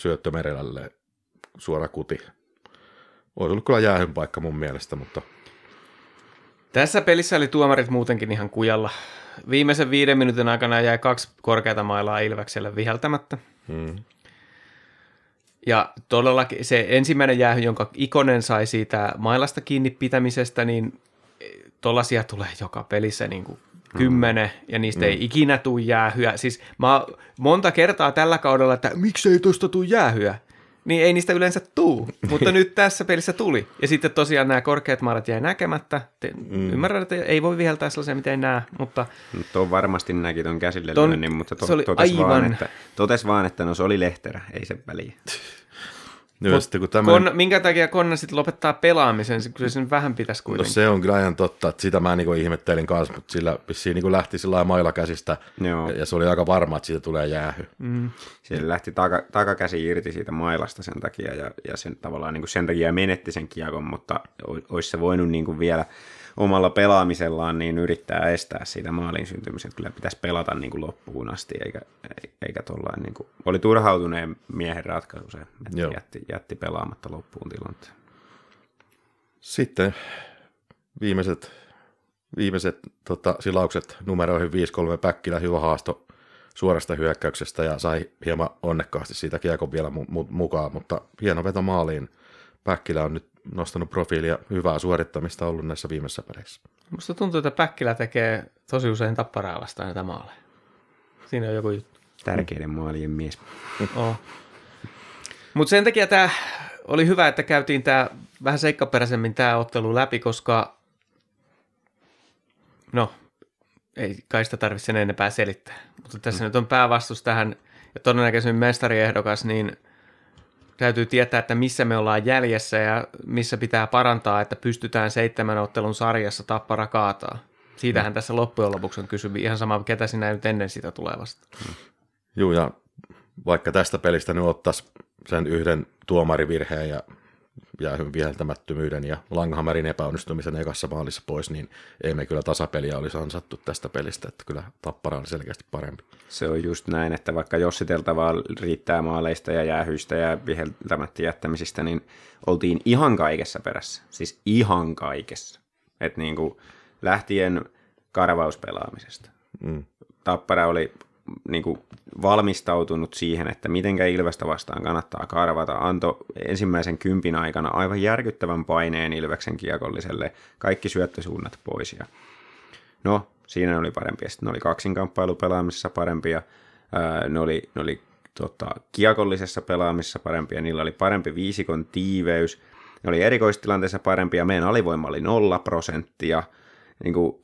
syöttö Merelälle suora kuti. Olisi ollut kyllä jäähyn paikka mun mielestä, mutta... Tässä pelissä oli tuomarit muutenkin ihan kujalla. Viimeisen viiden minuutin aikana jäi kaksi korkeata mailaa Ilvekselle viheltämättä. Hmm. Ja todellakin se ensimmäinen jäähy, jonka Ikonen sai siitä mailasta kiinni pitämisestä, niin tollasia tulee joka pelissä niin kuin kymmenen, mm. ja niistä mm. ei ikinä tule jäähyä. Siis mä monta kertaa tällä kaudella, että miksei tuosta tule jäähyä, niin ei niistä yleensä tuu, [LAUGHS] mutta nyt tässä pelissä tuli. Ja sitten tosiaan nämä korkeat maalat jäi näkemättä. Te, mm. Ymmärrän, että ei voi viheltää sellaisia, mitä ei näe, mutta... Tuo on varmasti näki tuon käsille ton, niin, mutta to, se oli totes, aivan... vaan, että, totes vaan, että no se oli lehterä, ei se väliä. [LAUGHS] No, sitten, kun tämän... Konna, minkä takia Konna sitten lopettaa pelaamisen, kun se sen vähän pitäisi no kuitenkin? No se on kyllä ihan totta, että sitä mä niin ihmettelin kanssa, mutta sillä niin lähti sillä mailla käsistä Joo. ja se oli aika varma, että siitä tulee jäähy. Mm. Se lähti taka, takakäsi irti siitä mailasta sen takia ja, ja sen, tavallaan niin kuin sen takia menetti sen kiekon, mutta olisi se voinut niin kuin vielä omalla pelaamisellaan niin yrittää estää siitä maalin syntymisen. Kyllä pitäisi pelata niin kuin loppuun asti, eikä, eikä tollain, niin kuin, oli turhautuneen miehen ratkaisu se, että Joo. jätti, jätti pelaamatta loppuun tilanteen. Sitten viimeiset, viimeiset tota, silaukset numeroihin 5-3 Päkkilä, hyvä haasto suorasta hyökkäyksestä ja sai hieman onnekkaasti siitä kiekon vielä mu- mu- mukaan, mutta hieno veto maaliin. Päkkilä on nyt nostanut profiilia hyvää suorittamista ollut näissä viimeisissä peleissä. Musta tuntuu, että Päkkilä tekee tosi usein tapparaa vastaan näitä maaleja. Siinä on joku juttu. Tärkeiden maalien mies. Oh. Mutta sen takia tämä oli hyvä, että käytiin tämä vähän seikkaperäisemmin tämä ottelu läpi, koska no, ei kai sitä tarvitse sen enempää selittää. Mutta tässä mm. nyt on päävastus tähän ja todennäköisemmin mestariehdokas, niin täytyy tietää, että missä me ollaan jäljessä ja missä pitää parantaa, että pystytään seitsemän ottelun sarjassa tappara kaataa. Siitähän mm. tässä loppujen lopuksi on kysymys. Ihan sama, ketä sinä nyt ennen sitä tulevasta. Mm. Joo, ja vaikka tästä pelistä nyt ottaisi sen yhden tuomarivirheen ja jäähyn viheltämättömyyden ja Langhammerin epäonnistumisen ekassa maalissa pois, niin ei me kyllä tasapeliä olisi ansattu tästä pelistä, että kyllä Tappara oli selkeästi parempi. Se on just näin, että vaikka jossiteltavaa riittää maaleista ja jäähyistä ja viheltämättä jättämisistä, niin oltiin ihan kaikessa perässä. Siis ihan kaikessa. Että niin kuin lähtien karvauspelaamisesta. Mm. Tappara oli niin kuin valmistautunut siihen, että mitenkä Ilvestä vastaan kannattaa karvata. Anto ensimmäisen kympin aikana aivan järkyttävän paineen Ilveksen kiekolliselle, kaikki syöttösuunnat pois. Ja no, siinä ne oli parempia. Sitten ne oli kaksinkamppailu pelaamisessa parempia. Ne oli, ne oli tota, kiekollisessa pelaamisessa parempia, niillä oli parempi viisikon tiiveys, ne oli erikoistilanteessa parempia, meidän alivoima oli nolla prosenttia, niin kuin,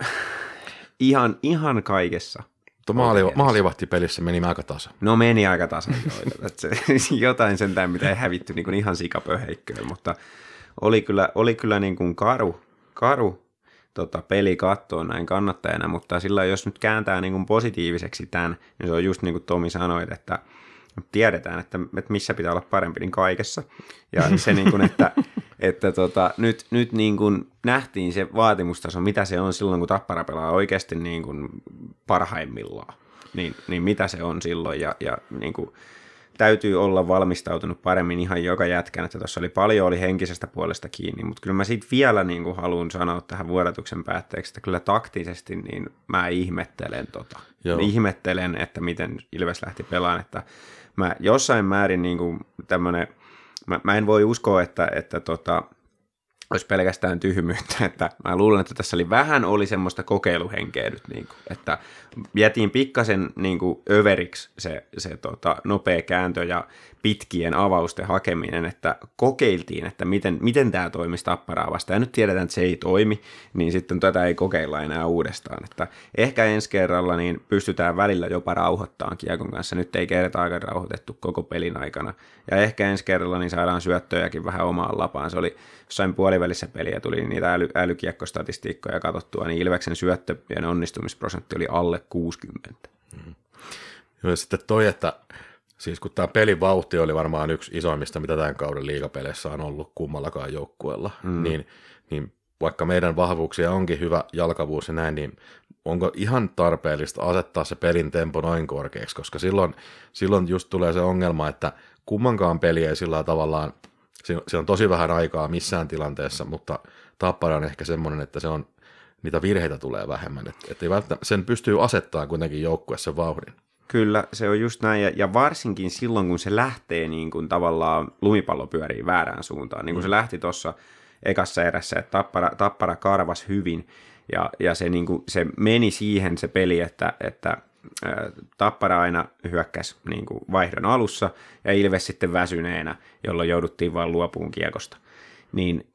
[LAUGHS] ihan, ihan kaikessa. Mutta maali, maalivahtipelissä meni aika tasa. No meni aika joo. [LAUGHS] Se, jotain sentään, mitä ei hävitty niin kuin ihan sikapöheikköön, mutta oli kyllä, oli kyllä niin kuin karu, karu tota, peli kattoon näin kannattajana, mutta sillä jos nyt kääntää niin kuin positiiviseksi tämän, niin se on just niin kuin Tomi sanoi, että tiedetään, että, että missä pitää olla parempi, niin kaikessa. Ja se, niin kuin, että, että tota, nyt, nyt niin kuin nähtiin se vaatimustaso, mitä se on silloin, kun Tappara pelaa oikeasti niin kuin parhaimmillaan. Niin, niin mitä se on silloin, ja, ja niin kuin, täytyy olla valmistautunut paremmin ihan joka jätkän, että tuossa oli paljon oli henkisestä puolesta kiinni, mutta kyllä mä siitä vielä niin kuin haluan sanoa tähän vuodatuksen päätteeksi, että kyllä taktisesti niin mä ihmettelen tota. Joo. Ihmettelen, että miten Ilves lähti pelaamaan, että mä jossain määrin niin kuin tämmönen, mä, mä en voi uskoa, että, että tota, olisi pelkästään tyhmyyttä, [LAUGHS] että mä luulen, että tässä oli vähän oli semmoista kokeiluhenkeä nyt, niin kuin, että jätiin pikkasen niin kuin överiksi se, se tota, nopea kääntö ja pitkien avausten hakeminen, että kokeiltiin, että miten, miten tämä toimisi tapparaa vastaan, ja nyt tiedetään, että se ei toimi, niin sitten tätä ei kokeilla enää uudestaan, että ehkä ensi kerralla niin pystytään välillä jopa rauhoittamaan kiekon kanssa, nyt ei kertaakaan rauhoitettu koko pelin aikana, ja ehkä ensi kerralla niin saadaan syöttöjäkin vähän omaan lapaan, se oli jossain puolivälissä peliä tuli niitä äly, älykiekkostatistiikkoja katsottua, niin Ilveksen syöttöjen onnistumisprosentti oli alle 60. Mm. Ja sitten toi, että Siis kun tämä pelin vauhti oli varmaan yksi isoimmista, mitä tämän kauden liigapeleissä on ollut kummallakaan joukkueella, mm. niin, niin vaikka meidän vahvuuksia onkin hyvä jalkavuus ja näin, niin onko ihan tarpeellista asettaa se pelin tempo noin korkeaksi, koska silloin, silloin just tulee se ongelma, että kummankaan peli ei sillä tavallaan, se on tosi vähän aikaa missään tilanteessa, mutta tappara on ehkä semmoinen, että se on, niitä virheitä tulee vähemmän, että, että ei välttämättä, sen pystyy asettamaan kuitenkin joukkueessa vauhdin. Kyllä, se on just näin, ja, ja varsinkin silloin, kun se lähtee niin kuin tavallaan lumipallo pyörii väärään suuntaan, niin kuin mm. se lähti tuossa ekassa erässä, että tappara, tappara karvas hyvin, ja, ja se, niin kuin, se meni siihen se peli, että, että Tappara aina hyökkäsi niin kuin vaihdon alussa ja Ilves sitten väsyneenä, jolloin jouduttiin vain luopuun kiekosta. Niin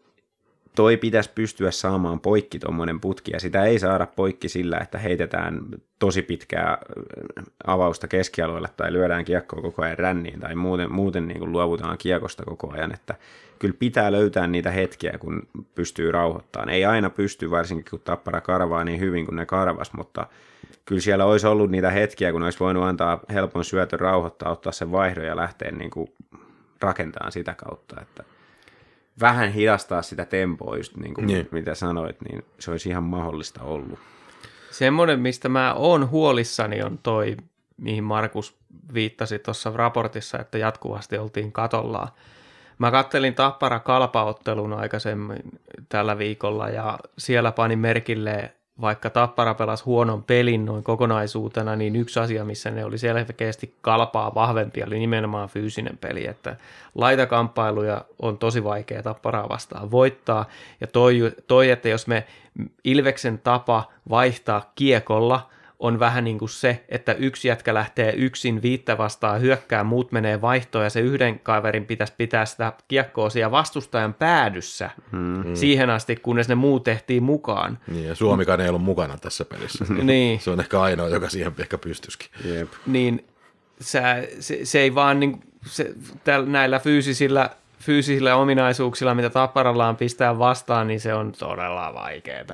toi pitäisi pystyä saamaan poikki tuommoinen putki, ja sitä ei saada poikki sillä, että heitetään tosi pitkää avausta keskialueelle tai lyödään kiekkoa koko ajan ränniin tai muuten, muuten niin kuin luovutaan kiekosta koko ajan, että kyllä pitää löytää niitä hetkiä, kun pystyy rauhoittamaan. Ei aina pysty, varsinkin kun tappara karvaa niin hyvin kuin ne karvas, mutta kyllä siellä olisi ollut niitä hetkiä, kun olisi voinut antaa helpon syötön rauhoittaa, ottaa sen vaihdon ja lähteä niin kuin rakentamaan sitä kautta, että – vähän hidastaa sitä tempoa, just niin kuin niin. mitä sanoit, niin se olisi ihan mahdollista ollut. Semmoinen, mistä mä oon huolissani, on toi, mihin Markus viittasi tuossa raportissa, että jatkuvasti oltiin katollaan. Mä kattelin Tappara kalpaottelun aikaisemmin tällä viikolla ja siellä panin merkille vaikka Tappara pelasi huonon pelin noin kokonaisuutena, niin yksi asia, missä ne oli selkeästi kalpaa vahvempia, oli nimenomaan fyysinen peli, että laitakamppailuja on tosi vaikea Tapparaa vastaan voittaa, ja toi, toi, että jos me Ilveksen tapa vaihtaa kiekolla – on vähän niin kuin se, että yksi jätkä lähtee yksin viittä vastaan hyökkää, muut menee vaihtoon ja se yhden kaverin pitäisi pitää sitä kiekkoa siellä vastustajan päädyssä hmm. siihen asti, kunnes ne muut tehtiin mukaan. Niin, ja Suomikaan ei ollut mukana tässä pelissä. [LAUGHS] niin. Se on ehkä ainoa, joka siihen ehkä pystyisikin. Jep. Niin sä, se, se, ei vaan niin, se, täl, näillä fyysisillä fyysisillä ominaisuuksilla, mitä Tapparallaan pistää vastaan, niin se on todella vaikea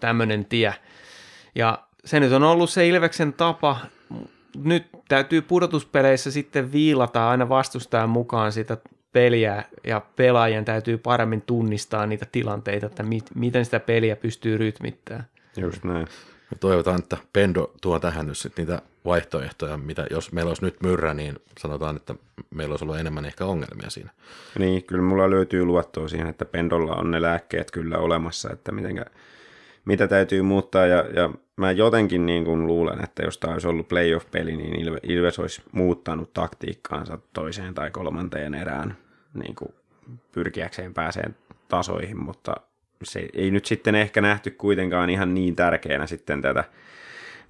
tämmöinen tie. Ja se nyt on ollut se Ilveksen tapa. Nyt täytyy pudotuspeleissä sitten viilata aina vastustajan mukaan sitä peliä ja pelaajien täytyy paremmin tunnistaa niitä tilanteita, että mit, miten sitä peliä pystyy rytmittämään. Just näin. Me toivotaan, että Pendo tuo tähän nyt sitten niitä vaihtoehtoja, mitä jos meillä olisi nyt myrrä, niin sanotaan, että meillä olisi ollut enemmän ehkä ongelmia siinä. Niin, kyllä mulla löytyy luottoa siihen, että Pendolla on ne lääkkeet kyllä olemassa, että mitenkä mitä täytyy muuttaa, ja, ja mä jotenkin niin kuin luulen, että jos tämä olisi ollut playoff-peli, niin Ilves olisi muuttanut taktiikkaansa toiseen tai kolmanteen erään niin kuin pyrkiäkseen pääseen tasoihin, mutta se ei nyt sitten ehkä nähty kuitenkaan ihan niin tärkeänä sitten tätä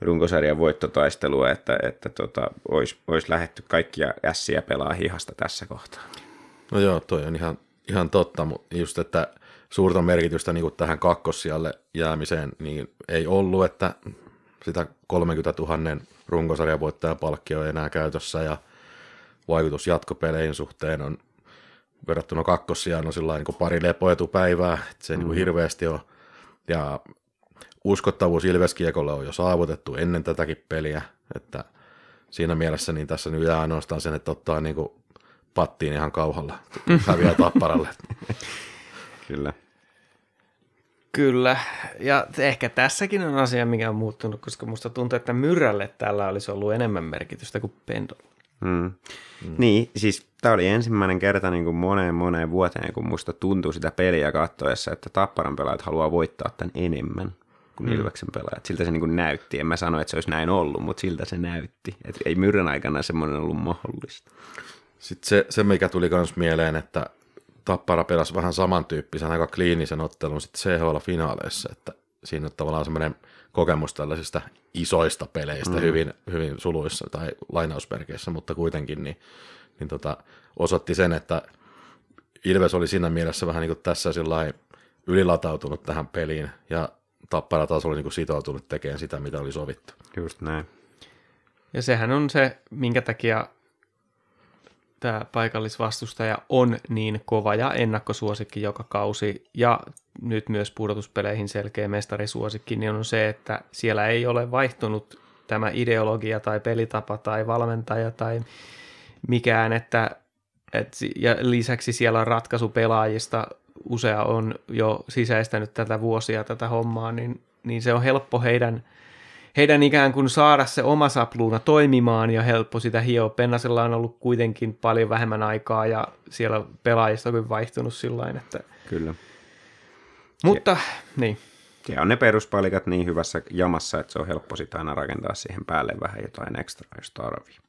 runkosarjan voittotaistelua, että, että tota, olisi, olisi lähetty kaikkia ässiä pelaa hihasta tässä kohtaa. No joo, toi on ihan, ihan totta, mutta just, että suurta merkitystä niin kuin tähän kakkossijalle jäämiseen niin ei ollut, että sitä 30 000 runkosarjan voittajan palkkio ei enää käytössä ja vaikutus jatkopeleihin suhteen on verrattuna kakkossijaan on sillä niin pari lepoetupäivää, että se ei mm. niin hirveästi ole. Ja uskottavuus Ilveskiekolle on jo saavutettu ennen tätäkin peliä, että siinä mielessä niin tässä nyt jää ainoastaan sen, että ottaa niin kuin pattiin ihan kauhalla, häviää tapparalle. [LAUGHS] Kyllä. Kyllä, ja ehkä tässäkin on asia, mikä on muuttunut, koska musta tuntuu, että Myrrälle tällä olisi ollut enemmän merkitystä kuin Pendolle. Mm. Mm. Niin, siis tämä oli ensimmäinen kerta niin kuin moneen moneen vuoteen, kun musta tuntui sitä peliä kattoessa, että Tapparan pelaajat haluaa voittaa tämän enemmän kuin mm. Ilveksen pelaajat. Siltä se niin kuin näytti. En mä sano, että se olisi näin ollut, mutta siltä se näytti. Et ei Myrrän aikana semmoinen ollut mahdollista. Sitten se, se mikä tuli myös mieleen, että Tappara pelasi vähän samantyyppisen aika kliinisen ottelun sitten CHL-finaaleissa, että siinä on tavallaan semmoinen kokemus tällaisista isoista peleistä mm. hyvin, hyvin suluissa tai lainausmerkeissä, mutta kuitenkin niin, niin tota, osoitti sen, että Ilves oli siinä mielessä vähän niin kuin tässä ylilatautunut tähän peliin ja Tappara taas oli niin kuin sitoutunut tekemään sitä, mitä oli sovittu. Just näin. Ja sehän on se, minkä takia tämä paikallisvastustaja on niin kova ja ennakkosuosikki joka kausi ja nyt myös pudotuspeleihin selkeä mestarisuosikki, niin on se, että siellä ei ole vaihtunut tämä ideologia tai pelitapa tai valmentaja tai mikään, että, et, ja lisäksi siellä on ratkaisu pelaajista, usea on jo sisäistänyt tätä vuosia tätä hommaa, niin, niin se on helppo heidän – heidän ikään kuin saada se oma sapluuna toimimaan ja helppo sitä hioa. Pennasella on ollut kuitenkin paljon vähemmän aikaa ja siellä pelaajista on vaihtunut sillä että... Kyllä. Mutta, ja, niin. Ja on ne peruspalikat niin hyvässä jamassa, että se on helppo sitä aina rakentaa siihen päälle vähän jotain ekstraa, jos tarvii.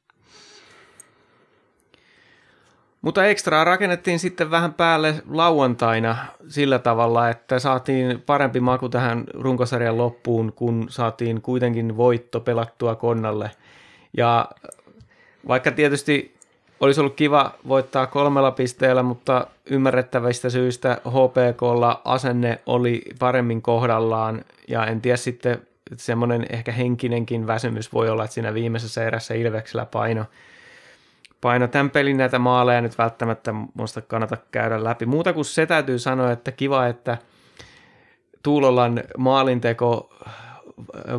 Mutta ekstraa rakennettiin sitten vähän päälle lauantaina sillä tavalla, että saatiin parempi maku tähän runkosarjan loppuun, kun saatiin kuitenkin voitto pelattua konnalle. Ja vaikka tietysti olisi ollut kiva voittaa kolmella pisteellä, mutta ymmärrettävistä syistä HPKlla asenne oli paremmin kohdallaan ja en tiedä sitten semmoinen ehkä henkinenkin väsymys voi olla, että siinä viimeisessä erässä Ilveksellä paino – paino tämän pelin näitä maaleja nyt välttämättä muista kannata käydä läpi. Muuta kuin se täytyy sanoa, että kiva, että Tuulolan maalinteko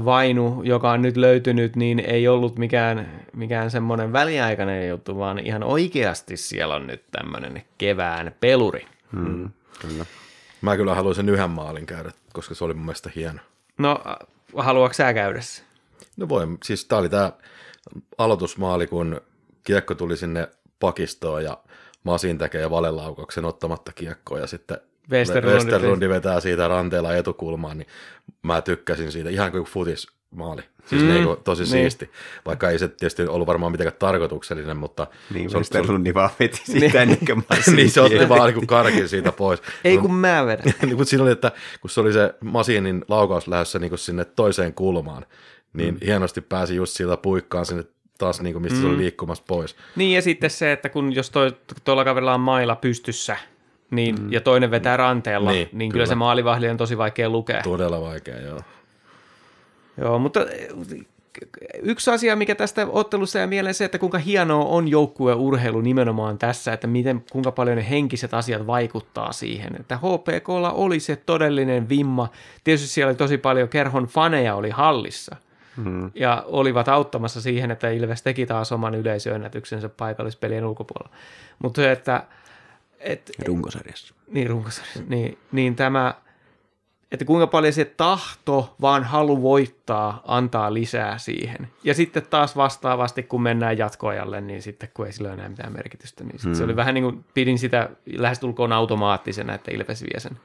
vainu, joka on nyt löytynyt, niin ei ollut mikään, mikään semmoinen väliaikainen juttu, vaan ihan oikeasti siellä on nyt tämmöinen kevään peluri. Hmm, kyllä. Mä kyllä haluaisin yhden maalin käydä, koska se oli mun mielestä hieno. No, haluatko sä käydä? No voi, siis tää oli tää aloitusmaali, kun kiekko tuli sinne pakistoon ja Masin tekee valelaukauksen ottamatta kiekkoa ja sitten Westerlundi vetää siitä ranteella etukulmaan, niin mä tykkäsin siitä ihan kuin futis maali. Siis mm, niin kuin, tosi niin. siisti, vaikka ei se tietysti ollut varmaan mitenkään tarkoituksellinen, mutta... Niin, se Westerlundi vaan veti siitä [LAUGHS] niin, [LAUGHS] niin se otti vaan niin karkin siitä pois. ei kun mä vedän. [LAUGHS] niin, mutta siinä oli, että kun se oli se Masinin laukaus lähdössä niin sinne toiseen kulmaan, niin mm. hienosti pääsi just siitä puikkaan sinne taas niin kuin, mistä mm. se oli mm. liikkumassa pois. Niin ja sitten se, että kun jos toi, tuolla kaverilla on maila pystyssä, niin, mm. ja toinen vetää ranteella, niin, niin kyllä. kyllä se maalivahli on tosi vaikea lukea. Todella vaikea, joo. Joo, mutta yksi asia, mikä tästä ottelussa ja mieleen se, että kuinka hienoa on joukkueurheilu nimenomaan tässä, että miten, kuinka paljon ne henkiset asiat vaikuttaa siihen. Että HPKlla oli se todellinen vimma. Tietysti siellä oli tosi paljon kerhon faneja oli hallissa, mm. ja olivat auttamassa siihen, että Ilves teki taas oman yleisöennätyksensä paikallispelien ulkopuolella. Mutta se, että... Et, runkosarjassa. Niin, runkosarjassa. Niin, niin tämä, että kuinka paljon se tahto, vaan halu voittaa, antaa lisää siihen. Ja sitten taas vastaavasti, kun mennään jatkoajalle, niin sitten kun ei sillä ole enää mitään merkitystä, niin hmm. se oli vähän niin kuin pidin sitä lähestulkoon automaattisena, että Ilves vie sen.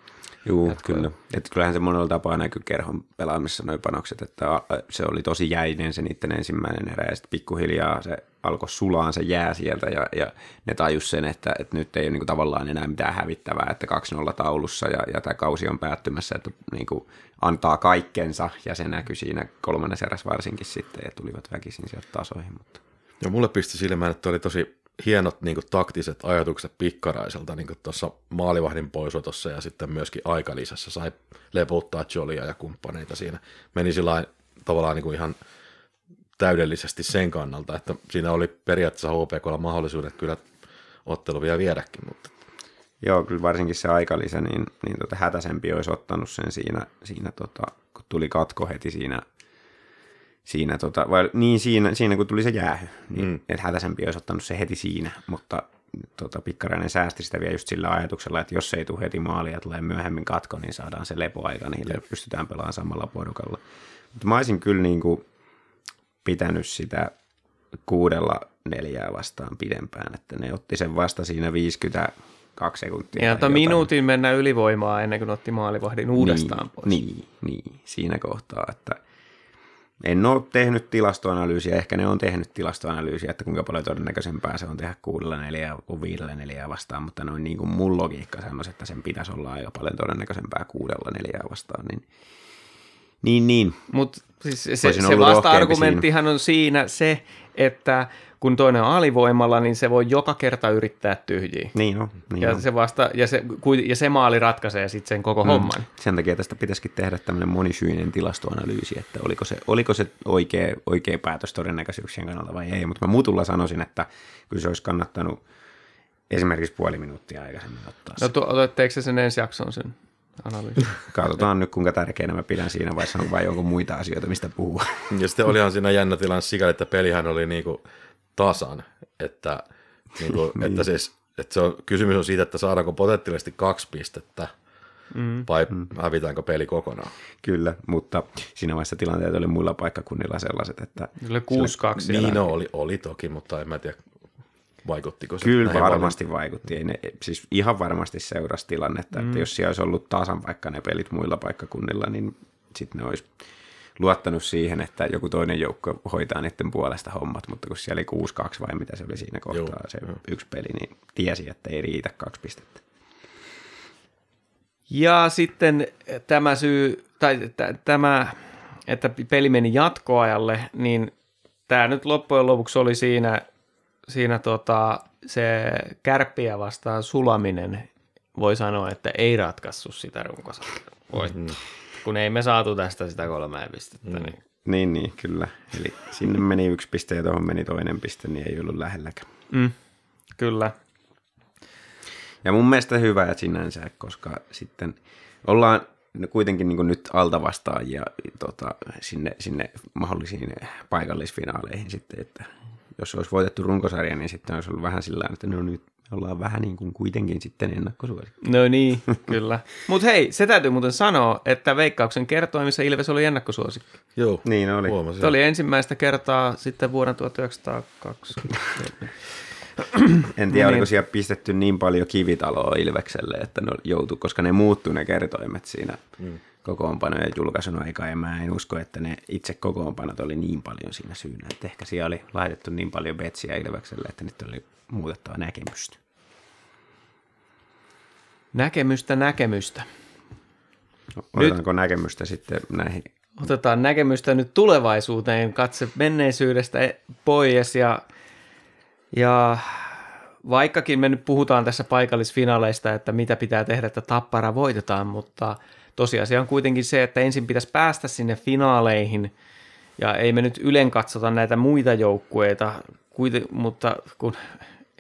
Joo, kyllä. Et kyllähän se monella tapaa näkyy kerhon pelaamissa noin panokset, että se oli tosi jäinen se niiden ensimmäinen erä ja sitten pikkuhiljaa se alkoi sulaan se jää sieltä ja, ja ne tajus sen, että, että nyt ei ole niin kuin, tavallaan enää mitään hävittävää, että 2-0 taulussa ja, ja tämä kausi on päättymässä, että niin kuin, antaa kaikkensa ja se näkyi siinä kolmannessa erässä varsinkin sitten ja tulivat väkisin sieltä tasoihin. Mutta. Ja mulle pisti silmään, että oli tosi hienot niin kuin, taktiset ajatukset pikkaraiselta niin tuossa maalivahdin poisotossa ja sitten myöskin aikalisässä sai leputtaa Jolia ja kumppaneita siinä. Meni sillä tavallaan niin kuin ihan täydellisesti sen kannalta, että siinä oli periaatteessa HPKlla mahdollisuudet kyllä ottelu vielä viedäkin, mutta Joo, kyllä varsinkin se aikalisä, niin, niin tota, hätäisempi olisi ottanut sen siinä, siinä tota, kun tuli katko heti siinä, siinä, tota, vai, niin siinä, siinä, kun tuli se jäähy, niin mm. että hätäisempi olisi ottanut se heti siinä, mutta tota, Pikkarainen säästi sitä vielä just sillä ajatuksella, että jos ei tule heti maalia ja tulee myöhemmin katko, niin saadaan se lepoaika, niin Jep. pystytään pelaamaan samalla porukalla. Mutta mä olisin kyllä niin kuin pitänyt sitä kuudella neljää vastaan pidempään, että ne otti sen vasta siinä 52 sekuntia. Ja minuutin mennä ylivoimaa ennen kuin otti maalivahdin uudestaan niin, pois. Niin, niin, siinä kohtaa, että en ole tehnyt tilastoanalyysiä, ehkä ne on tehnyt tilastoanalyysiä, että kuinka paljon todennäköisempää se on tehdä kuudella neljää kuin viidellä neljää vastaan, mutta noin niin kuin mun logiikka sanoisi, että sen pitäisi olla aika paljon todennäköisempää kuudella neljää vastaan, niin niin, niin. Mutta siis se, se vasta-argumenttihan on siinä se, että kun toinen on alivoimalla, niin se voi joka kerta yrittää tyhjiä. Niin on. Niin ja, on. Se vasta, ja, se, ja se maali ratkaisee sitten sen koko mm. homman. Sen takia tästä pitäisikin tehdä tämmöinen monisyinen tilastoanalyysi, että oliko se, oliko se oikea, oikea päätös todennäköisyyksien kannalta vai ei. Mutta mä mutulla sanoisin, että kyllä se olisi kannattanut esimerkiksi puoli minuuttia aikaisemmin ottaa. No tu- otetteko se sen ensi jakson sen analyysi? [LAUGHS] Katsotaan nyt, kuinka tärkeänä mä pidän siinä vaiheessa, on vai onko muita asioita, mistä puhua. Ja sitten olihan siinä jännä tilanne sikäli, että pelihän oli niinku tasan, että, niinku, [LAUGHS] niin. että, siis, että se on, kysymys on siitä, että saadaanko potentiaalisesti kaksi pistettä mm. vai mm. hävitäänkö peli kokonaan. Kyllä, mutta siinä vaiheessa tilanteet oli muilla paikkakunnilla sellaiset, että... Oli 6-2 Niin no, oli, oli toki, mutta en mä tiedä, vaikuttiko se? Kyllä varmasti paljon? vaikutti. Ei ne, siis ihan varmasti seurasi tilannetta, mm. että jos siellä olisi ollut tasan vaikka ne pelit muilla paikkakunnilla, niin sitten ne olisi luottanut siihen, että joku toinen joukko hoitaa niiden puolesta hommat, mutta kun siellä oli 6-2 vai mitä se oli siinä kohtaa Joo, se jo. yksi peli, niin tiesi, että ei riitä kaksi pistettä. Ja sitten tämä syy, tai t- tämä, että peli meni jatkoajalle, niin tämä nyt loppujen lopuksi oli siinä, siinä tota, se kärppiä vastaan sulaminen, voi sanoa, että ei ratkaissut sitä runkosarjaa. Mm-hmm kun ei me saatu tästä sitä kolmea pistettä. Mm. Niin. niin, niin, kyllä. Eli sinne meni yksi piste ja tuohon meni toinen piste, niin ei ollut lähelläkään. Mm, kyllä. Ja mun mielestä hyvä sinänsä, koska sitten ollaan kuitenkin niin nyt altavastaajia tota, sinne, sinne mahdollisiin paikallisfinaaleihin sitten, että jos olisi voitettu runkosarja, niin sitten olisi ollut vähän sillä että no nyt ollaan vähän niin kuin kuitenkin sitten ennakkosuosikki. No niin, [LAUGHS] kyllä. Mutta hei, se täytyy muuten sanoa, että Veikkauksen kertoimissa Ilves oli ennakkosuosikki. Joo, niin oli. Huomasin. Se oli ensimmäistä kertaa sitten vuoden 1920. en tiedä, no oliko niin. siellä pistetty niin paljon kivitaloa Ilvekselle, että ne joutu, koska ne muuttu ne kertoimet siinä mm. Kokoonpanojen julkaisun aikaa, ja mä en usko, että ne itse kokoonpanot oli niin paljon siinä syynä, että ehkä siellä oli laitettu niin paljon betsiä Ilvekselle, että nyt oli muutettava näkemystä. Näkemystä, näkemystä. Otetaanko nyt, näkemystä sitten näihin? Otetaan näkemystä nyt tulevaisuuteen, katse menneisyydestä pois ja, ja vaikkakin me nyt puhutaan tässä paikallisfinaaleista, että mitä pitää tehdä, että tappara voitetaan, mutta tosiasia on kuitenkin se, että ensin pitäisi päästä sinne finaaleihin ja ei me nyt ylen katsota näitä muita joukkueita, mutta kun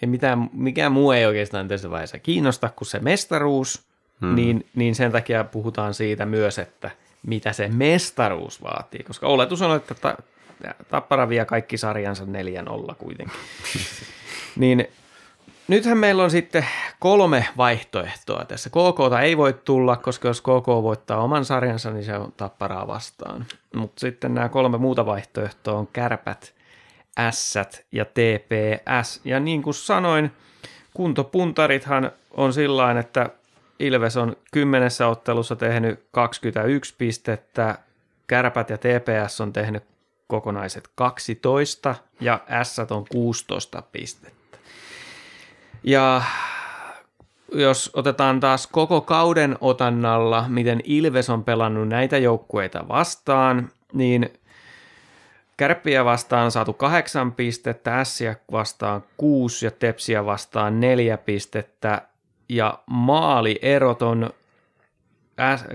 ei mitään, mikään muu ei oikeastaan tässä vaiheessa kiinnosta kuin se mestaruus, hmm. niin, niin sen takia puhutaan siitä myös, että mitä se mestaruus vaatii, koska oletus on, että ta, Tappara vie kaikki sarjansa 4-0 kuitenkin. [LAUGHS] niin nythän meillä on sitten kolme vaihtoehtoa tässä. KK ei voi tulla, koska jos KK voittaa oman sarjansa, niin se on Tapparaa vastaan. Mutta sitten nämä kolme muuta vaihtoehtoa on Kärpät, S ja TPS. Ja niin kuin sanoin, kuntopuntarithan on sillä että Ilves on kymmenessä ottelussa tehnyt 21 pistettä, Kärpät ja TPS on tehnyt kokonaiset 12 ja S on 16 pistettä. Ja jos otetaan taas koko kauden otannalla, miten Ilves on pelannut näitä joukkueita vastaan, niin Kärppiä vastaan on saatu kahdeksan pistettä, Ässiä vastaan kuusi ja Tepsiä vastaan neljä pistettä. Ja maalierot on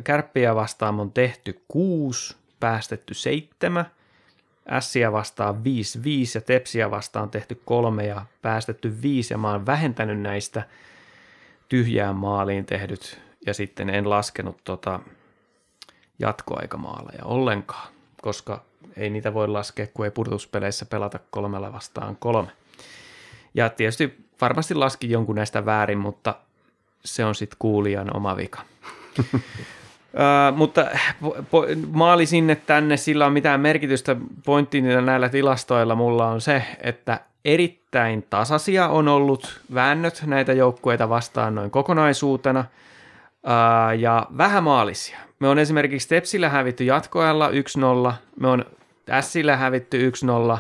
Kärppiä vastaan on tehty kuusi, päästetty seitsemän. Ässiä vastaan 5-5 ja Tepsiä vastaan tehty kolme ja päästetty viisi ja mä oon vähentänyt näistä tyhjään maaliin tehdyt ja sitten en laskenut tota jatkoaikamaaleja ollenkaan, koska ei niitä voi laskea, kun ei purtuspeleissä pelata kolmella vastaan kolme. Ja tietysti varmasti laskin jonkun näistä väärin, mutta se on sitten kuulijan oma vika. Uh, mutta po, po, maali sinne tänne, sillä on mitään merkitystä. Pointti näillä tilastoilla mulla on se, että erittäin tasaisia on ollut väännöt näitä joukkueita vastaan noin kokonaisuutena uh, ja vähämaalisia. Me on esimerkiksi Tepsillä hävitty jatkoajalla 1-0, me on Sillä hävitty 1-0,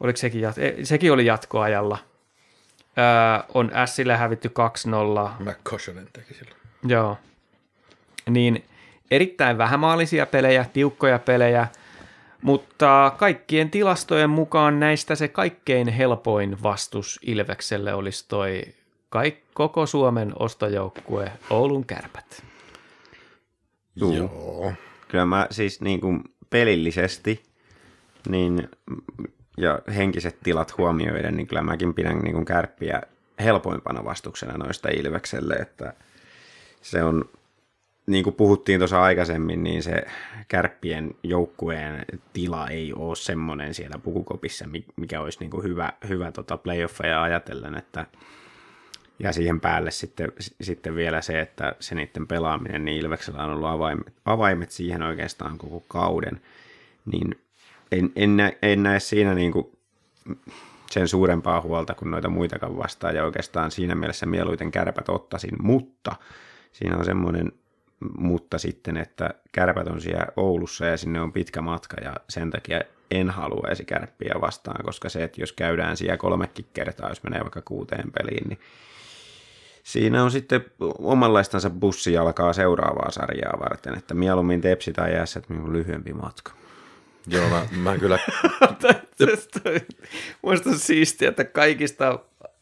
oliko sekin, jat- sekin oli jatkoajalla. Uh, on Sillä hävitty 2-0. McCoshonen teki silloin. Joo. Niin erittäin vähämaalisia pelejä, tiukkoja pelejä, mutta kaikkien tilastojen mukaan näistä se kaikkein helpoin vastus Ilvekselle olisi toi kaik- koko Suomen ostojoukkue Oulun kärpät. Juu. Joo. Kyllä mä siis niin kuin pelillisesti niin, ja henkiset tilat huomioiden, niin kyllä mäkin pidän niin kuin kärppiä helpoimpana vastuksena noista Ilvekselle, että se on, niin kuin puhuttiin tuossa aikaisemmin, niin se kärppien joukkueen tila ei ole semmoinen siellä pukukopissa, mikä olisi niin kuin hyvä, hyvä tota playoffeja ajatellen, että ja siihen päälle sitten, sitten vielä se, että se niiden pelaaminen, niin Ilveksellä on ollut avaimet, avaimet siihen oikeastaan koko kauden, niin en, en, näe, en näe siinä niin kuin sen suurempaa huolta kuin noita muitakaan vastaan, ja oikeastaan siinä mielessä mieluiten kärpät ottaisin, mutta siinä on semmoinen mutta sitten, että kärpät on siellä Oulussa ja sinne on pitkä matka ja sen takia en haluaisi kärppiä vastaan, koska se, että jos käydään siellä kolmekin kertaa, jos menee vaikka kuuteen peliin, niin siinä on sitten omanlaistansa bussi alkaa seuraavaa sarjaa varten, että mieluummin tepsi tai jäässä, että minun lyhyempi matka. Joo, mä, mä kyllä... [LAUGHS] Muista siistiä, että kaikista,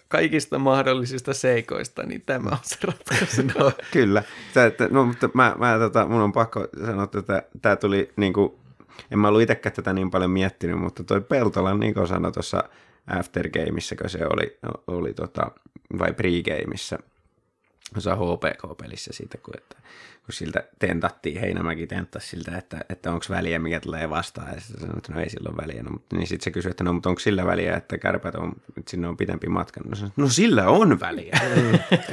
kaikista mahdollisista seikoista, niin tämä on se ratkaisu. [LAUGHS] No, kyllä. Tää, että, no, mutta mä, mä, tota, mun on pakko sanoa, että tämä tuli niin kuin, en mä ollut itsekään tätä niin paljon miettinyt, mutta toi Peltolan Niko sanoi tuossa aftergameissa, se oli, oli tota, vai pregameissa, osa HPK-pelissä siitä, kun, että, kun siltä tentattiin, Heinämäki tenttasi siltä, että, että onko väliä, mikä tulee vastaan, ja sitten sanoi, että no ei silloin väliä. No, mutta, niin sitten se kysyi, että no, mutta onko sillä väliä, että kärpät on, että sinne on pitempi matka. No, sanoi, no sillä on väliä.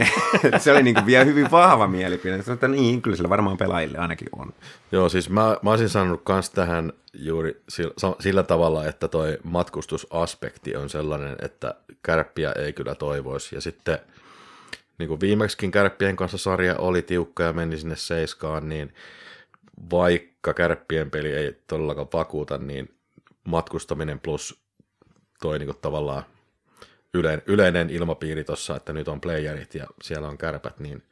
[LAUGHS] se oli niin kuin vielä hyvin vahva mielipide, että niin, kyllä sillä varmaan pelaajille ainakin on. Joo, siis mä, mä olisin sanonut myös tähän juuri sillä, sillä tavalla, että toi matkustusaspekti on sellainen, että kärppiä ei kyllä toivoisi, ja sitten – niin kuin viimeksikin kärppien kanssa sarja oli tiukka ja meni sinne seiskaan, niin vaikka kärppien peli ei todellakaan vakuuta, niin matkustaminen plus toi niin kuin tavallaan yleinen ilmapiiri tuossa, että nyt on playerit ja siellä on kärpät, niin,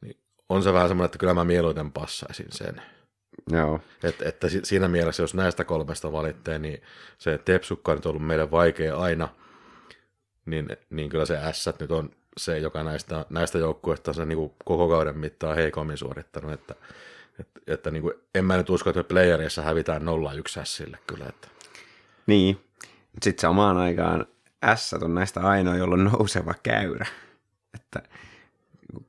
niin on se vähän semmoinen, että kyllä mä mieluiten passaisin sen. Joo. Et, että siinä mielessä, jos näistä kolmesta valitteen, niin se Tepsukka on nyt ollut meille vaikea aina, niin, niin kyllä se S nyt on se, joka näistä, näistä joukkueista on niin kuin koko kauden mittaan heikommin suorittanut, että, että, että niin kuin, en mä nyt usko, että me playerissa hävitään 0-1 Sille kyllä. Että. Niin, sitten samaan aikaan S on näistä ainoa, jolla on nouseva käyrä. Että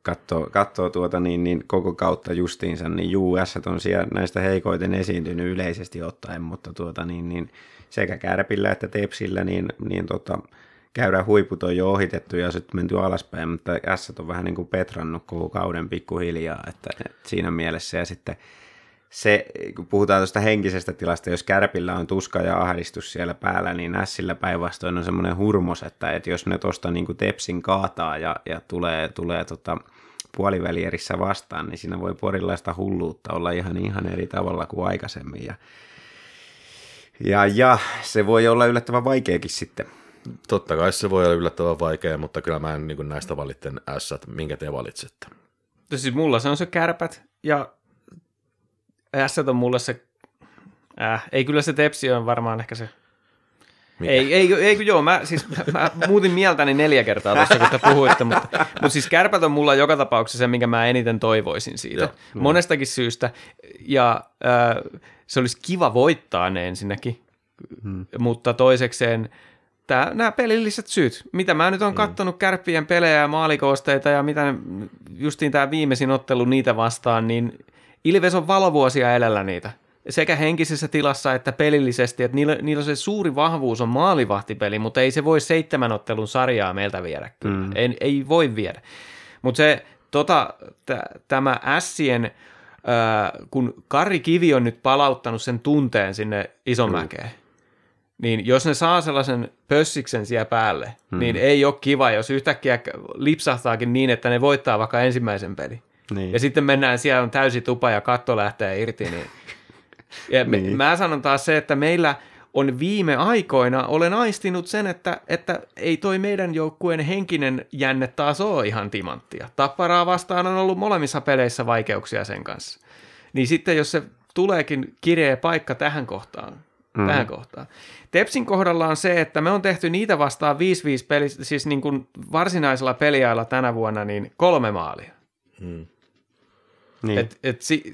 katsoo, katsoo tuota niin, niin koko kautta justiinsa, niin juu, S on siellä näistä heikoiten esiintynyt yleisesti ottaen, mutta tuota niin, niin sekä Kärpillä että Tepsillä, niin, niin tota, käydään huiput on jo ohitettu ja sitten menty alaspäin, mutta S on vähän niin kuin petrannut koko kauden pikkuhiljaa, että, että siinä mielessä ja sitten se, kun puhutaan tuosta henkisestä tilasta, jos Kärpillä on tuska ja ahdistus siellä päällä, niin Sillä päinvastoin on semmoinen hurmos, että, että jos ne tuosta niin Tepsin kaataa ja, ja tulee, tulee tota, puolivälierissä vastaan, niin siinä voi porilaista hulluutta olla ihan, ihan eri tavalla kuin aikaisemmin. Ja Ja, ja se voi olla yllättävän vaikeakin sitten. Totta kai se voi olla yllättävän vaikea, mutta kyllä mä en niin näistä valitten S, minkä te valitsette. Siis mulla se on se kärpät ja S on mulle se, äh, ei kyllä se tepsi on varmaan ehkä se Mikä? Ei, ei, ei, kun joo, mä, siis, mä, mä muutin mieltäni neljä kertaa tuossa, kun te puhuitte, mutta, mutta siis kärpät on mulla joka tapauksessa se, minkä mä eniten toivoisin siitä. Joo. Monestakin syystä, ja äh, se olisi kiva voittaa ne ensinnäkin, hmm. mutta toisekseen tää, nämä pelilliset syyt, mitä mä nyt oon kattonut kärppien pelejä ja maalikoosteita ja mitä ne, justiin tämä viimeisin ottelu niitä vastaan, niin Ilves on valovuosia edellä niitä sekä henkisessä tilassa että pelillisesti, että niillä, niillä se suuri vahvuus on maalivahtipeli, mutta ei se voi seitsemän ottelun sarjaa meiltä viedä. Mm. Ei, ei voi viedä. Mutta se tota, t- tämä Sien, äh, kun Kari Kivi on nyt palauttanut sen tunteen sinne Isomäkeen, mm. Niin jos ne saa sellaisen pössiksen siellä päälle, mm. niin ei ole kiva, jos yhtäkkiä lipsahtaakin niin, että ne voittaa vaikka ensimmäisen pelin. Niin. Ja sitten mennään, siellä on täysi tupa ja katto lähtee irti, niin [LAUGHS] ja Niin. mä sanon taas se, että meillä on viime aikoina, olen aistinut sen, että, että ei toi meidän joukkueen henkinen jänne taas ole ihan timanttia. Tapparaa vastaan on ollut molemmissa peleissä vaikeuksia sen kanssa. Niin sitten jos se tuleekin kireä paikka tähän kohtaan, mm. tähän kohtaan. Tepsin kohdalla on se, että me on tehty niitä vastaan 5-5 peli, siis niin kuin varsinaisella peliajalla tänä vuonna niin kolme maalia. Niin. Et, et si,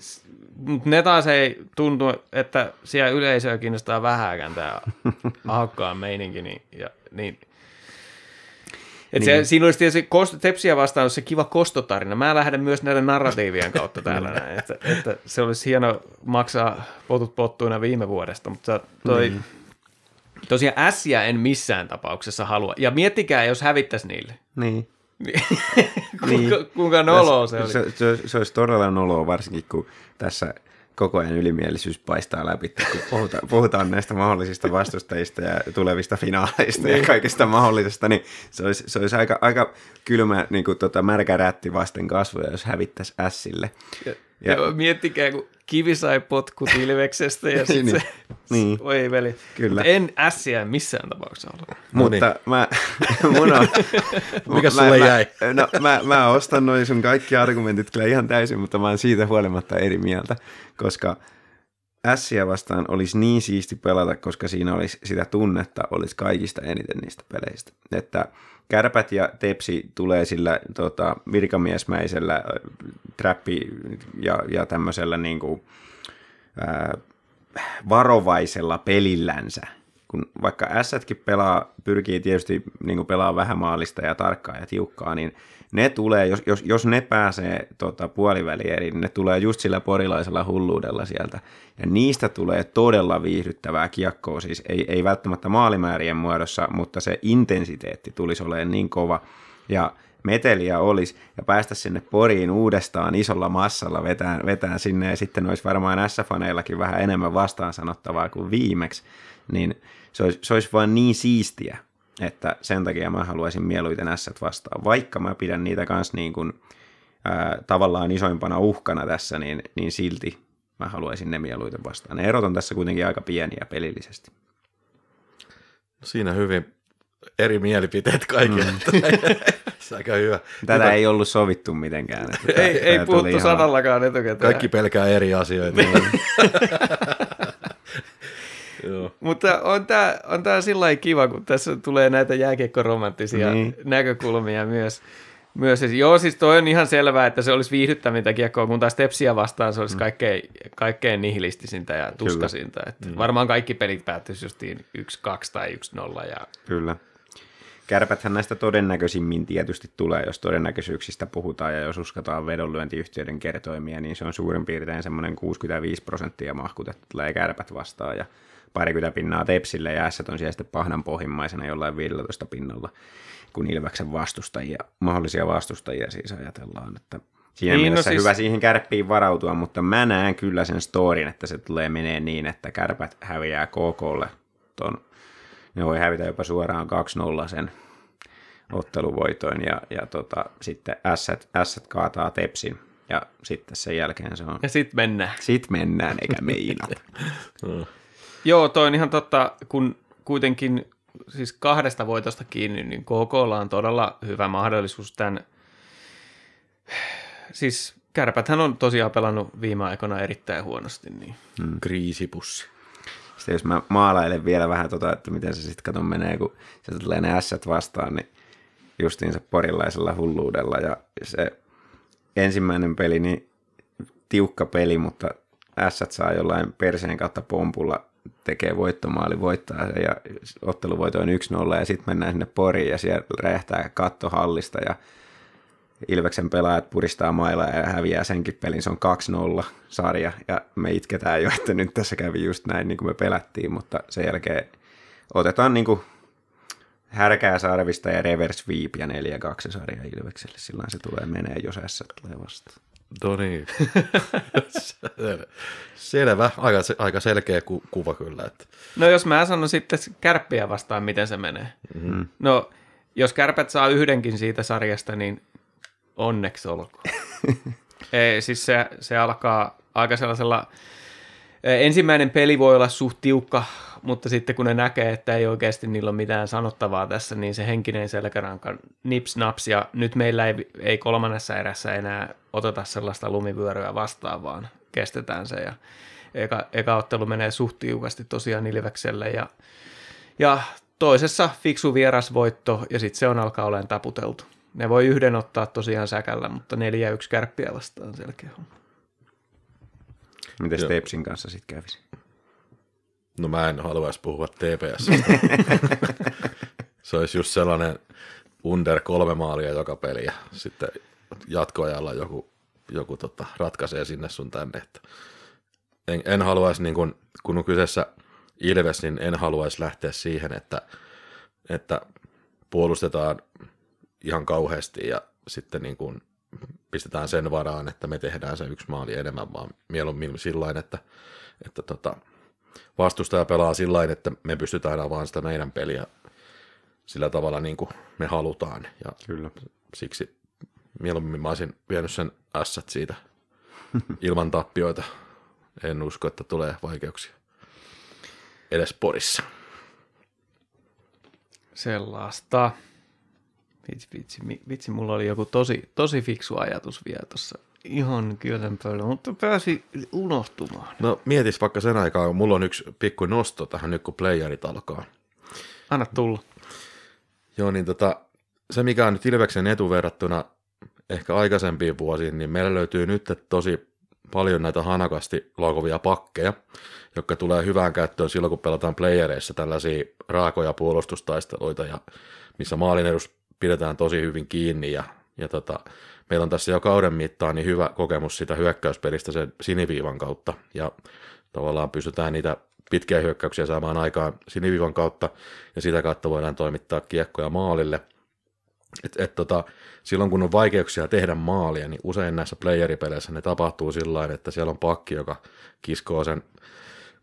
ne taas ei tuntu, että siellä yleisöä kiinnostaa vähääkään tämä ahokkaan [LAUGHS] meininki. Niin, ja, niin. Et niin. se, siinä olisi tietysti kost, Tepsiä vastaan se kiva kostotarina. Mä lähden myös näiden narratiivien kautta täällä näin, että, että, se olisi hieno maksaa potut pottuina viime vuodesta, mutta toi, niin. tosiaan ässiä en missään tapauksessa halua. Ja miettikää, jos hävittäisi niille. niin. [LAUGHS] kuinka, kuinka noloa se oli. Se, se, se olisi todella noloa, varsinkin kun tässä koko ajan ylimielisyys paistaa läpi, kun puhutaan, puhutaan näistä mahdollisista vastustajista ja tulevista finaaleista ja kaikesta mahdollisesta, niin se olisi, se olisi aika, aika kylmä niin kuin, tota, märkä rätti vasten kasvoja, jos hävittäisi ässille. Ja, Ja- ja, miettikää, kun kivi sai potkut Ilveksestä ja [LAUGHS] sitten Niin, se, niin. oi veli. Kyllä. Mut En ässiä missään tapauksessa olla. Mutta mä, [LAUGHS] mun on, [LAUGHS] Mikä mä, sulle mä, jäi? No, mä, mä ostan noin sun kaikki argumentit kyllä ihan täysin, mutta mä oon siitä huolimatta eri mieltä, koska Ässiä vastaan olisi niin siisti pelata, koska siinä olisi sitä tunnetta, olisi kaikista eniten niistä peleistä. Että kärpät ja tepsi tulee sillä tota, virkamiesmäisellä trappi ja, ja tämmöisellä niin kuin, ää, varovaisella pelillänsä. Kun vaikka Ässätkin pelaa, pyrkii tietysti niin pelaa vähän maalista ja tarkkaa ja tiukkaa, niin ne tulee, jos, jos, jos ne pääsee tota, puoliväliin, niin ne tulee just sillä porilaisella hulluudella sieltä. Ja niistä tulee todella viihdyttävää kiekkoa, siis ei, ei välttämättä maalimäärien muodossa, mutta se intensiteetti tulisi olemaan niin kova. Ja meteliä olisi ja päästä sinne Poriin uudestaan isolla massalla vetään, vetään sinne ja sitten olisi varmaan S-faneillakin vähän enemmän vastaan sanottavaa kuin viimeksi, niin se olisi, se olisi vaan niin siistiä, että sen takia mä haluaisin mieluiten S vastaan, vaikka mä pidän niitä kanssa niin kuin, ää, tavallaan isoimpana uhkana tässä, niin, niin silti mä haluaisin ne mieluiten vastaan. Ne erot on tässä kuitenkin aika pieniä pelillisesti. Siinä hyvin eri mielipiteet kaikille. Mm. se aika hyvä. Tätä ei ollut sovittu mitenkään. Että Ei, ei tää tuli puhuttu ihan- sanallakaan etukäteen. Kaikki pelkää eri asioita. [LAUGHS] Mutta on tämä on tää sillä lailla kiva, kun tässä tulee näitä jääkiekkoromanttisia Niin. näkökulmia myös. Myös, joo, siis toi on ihan selvää, että se olisi viihdyttävintä kiekkoa, kun taas Tepsiä vastaan se olisi kaikkein, kaikkein nihilistisintä ja tuskasinta. Että mm. Varmaan kaikki pelit päättyisi justiin 1-2 tai 1-0. Ja... Kyllä. Kärpäthän näistä todennäköisimmin tietysti tulee, jos todennäköisyyksistä puhutaan ja jos uskataan vedonlyöntiyhtiöiden kertoimia, niin se on suurin piirtein semmoinen 65 prosenttia mahkutettu tulee kärpät vastaan ja parikymmentä pinnaa tepsille ja ässät on siellä sitten pahdan pohjimmaisena jollain 15 pinnalla, kun Ilväksen vastustajia, mahdollisia vastustajia siis ajatellaan, että siinä Niin, no mielessä siis... siis- hyvä siihen kärppiin varautua, mutta mä näen kyllä sen storin, että se tulee menee niin, että kärpät häviää KKlle ton ne voi hävitä jopa suoraan 2-0 sen otteluvoitoin ja, ja tota, sitten ässät, ässät kaataa tepsin ja sitten sen jälkeen se on. ja sitten mennään. Sitten mennään eikä meinata. [LAUGHS] Joo, toi on ihan totta, kun kuitenkin siis kahdesta voitosta kiinni, niin KKlla on todella hyvä mahdollisuus tämän, siis kärpäthän on tosiaan pelannut viime aikoina erittäin huonosti, niin Kriisipussi. Sitten jos mä maalailen vielä vähän tota, että miten se sitten katon menee, kun se tulee ne ässät vastaan, niin justiinsa porilaisella hulluudella. Ja se ensimmäinen peli, niin tiukka peli, mutta ässät saa jollain perseen kautta pompulla tekee voittomaali, voittaa ja otteluvoito on 1-0 ja sitten mennään sinne Poriin ja siellä räjähtää katto hallista ja Ilveksen pelaajat puristaa mailla ja häviää senkin pelin. Se on 2-0 sarja ja me itketään jo, että nyt tässä kävi just näin niin kuin me pelättiin, mutta sen jälkeen otetaan niin kuin härkää sarvista ja reverse sweep ja 4-2 sarja Ilvekselle. Silloin se tulee menee, jos S tulee vastaan. No niin. [LAUGHS] Selvä. Aika, aika selkeä ku, kuva kyllä. Että. No jos mä sanon sitten kärppiä vastaan, miten se menee. Mm-hmm. No jos kärpät saa yhdenkin siitä sarjasta, niin onneksi olkoon. [LAUGHS] Ei, siis se, se alkaa aika sellaisella... Ensimmäinen peli voi olla suht tiukka, mutta sitten kun ne näkee, että ei oikeasti niillä ole mitään sanottavaa tässä, niin se henkinen selkäranka nips naps, ja nyt meillä ei, ei kolmannessa erässä enää oteta sellaista lumivyöryä vastaan, vaan kestetään se, ja eka, eka ottelu menee suht tiukasti tosiaan Ilvekselle, ja, ja toisessa fiksu vierasvoitto, ja sitten se on alkaa olemaan taputeltu. Ne voi yhden ottaa tosiaan säkällä, mutta neljä yksi kärppiä vastaan selkeä homma. Miten Stepsin kanssa sitten kävisi? No mä en haluaisi puhua TPS. se olisi just sellainen under kolme maalia joka peli ja sitten jatkoajalla joku, joku tota, ratkaisee sinne sun tänne. Että en, en haluaisi, niin kun, kun on kyseessä Ilves, niin en haluaisi lähteä siihen, että, että puolustetaan ihan kauheasti ja sitten niin kuin pistetään sen varaan, että me tehdään se yksi maali enemmän, vaan mieluummin sillä että, että tota, vastustaja pelaa sillä että me pystytään avaamaan sitä meidän peliä sillä tavalla niin kuin me halutaan. Ja Kyllä. siksi mieluummin mä olisin vienyt sen ässät siitä [LAUGHS] ilman tappioita. En usko, että tulee vaikeuksia edes Porissa. Sellaista. Vitsi, vitsi, vitsi, mulla oli joku tosi, tosi fiksu ajatus vielä tuossa ihan kylän päällä, mutta pääsi unohtumaan. No mietis vaikka sen aikaa, kun mulla on yksi pikku nosto tähän nyt, kun playerit alkaa. Anna tulla. Joo, niin tota, se mikä on nyt Ilveksen etu verrattuna ehkä aikaisempiin vuosiin, niin meillä löytyy nyt tosi paljon näitä hanakasti laukovia pakkeja, jotka tulee hyvään käyttöön silloin, kun pelataan playereissa tällaisia raakoja puolustustaisteluita, ja missä maalin edus pidetään tosi hyvin kiinni ja, ja tota, meillä on tässä jo kauden mittaan niin hyvä kokemus sitä hyökkäyspelistä sen siniviivan kautta ja tavallaan pystytään niitä pitkiä hyökkäyksiä saamaan aikaan siniviivan kautta ja sitä kautta voidaan toimittaa kiekkoja maalille. Et, et tota, silloin kun on vaikeuksia tehdä maalia, niin usein näissä playeripeleissä ne tapahtuu sillä että siellä on pakki, joka kiskoo sen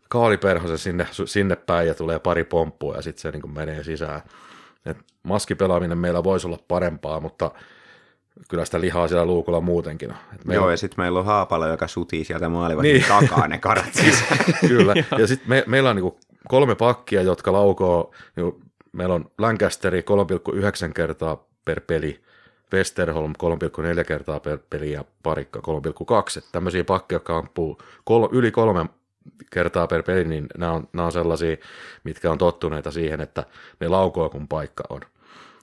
kaaliperhosen sinne, sinne päin ja tulee pari pomppua ja sitten se niin menee sisään. Et maskipelaaminen meillä voisi olla parempaa, mutta kyllä sitä lihaa siellä luukulla muutenkin on. Et Joo, ja sitten meillä on Haapala, joka sutii sieltä maalivahdin niin. takaa ne karat [LAUGHS] siis. kyllä, ja sitten me, meillä on niinku kolme pakkia, jotka laukoo, niinku, meillä on Lancasteri 3,9 kertaa per peli, Westerholm 3,4 kertaa per peli ja Parikka 3,2. Tämmöisiä pakkeja, jotka ampuu kol- yli kolme kertaa per peli, niin nämä on, nämä on sellaisia, mitkä on tottuneita siihen, että ne laukoo kun paikka on.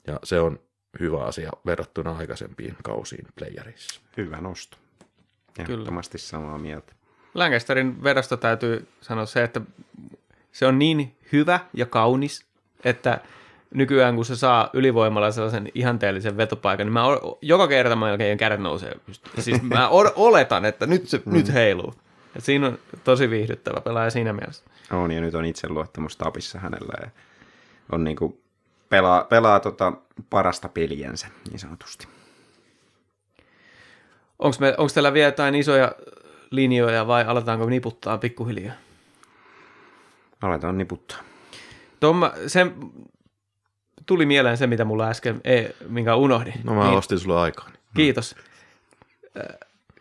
Ja se on hyvä asia verrattuna aikaisempiin kausiin playerissa. Hyvä nosto. Ehdottomasti samaa mieltä. Lancasterin vedosta täytyy sanoa se, että se on niin hyvä ja kaunis, että nykyään kun se saa ylivoimalla sellaisen ihanteellisen vetopaikan, niin mä joka kerta mä melkein kädet nousee. Siis [LAUGHS] mä oletan, että nyt se mm. nyt heiluu. Et siinä on tosi viihdyttävä pelaaja siinä mielessä. On, ja nyt on itseluottamus tapissa hänellä. Ja on niin kuin pelaa, pelaa tota parasta peliänsä, niin sanotusti. Onko, me, onko teillä vielä jotain isoja linjoja vai aletaanko niputtaa pikkuhiljaa? Aletaan niputtaa. Tomma, se, tuli mieleen se, mitä mulla äsken, ei, minkä unohdin. No mä niin, ostin sulle aikaa. Niin. Kiitos.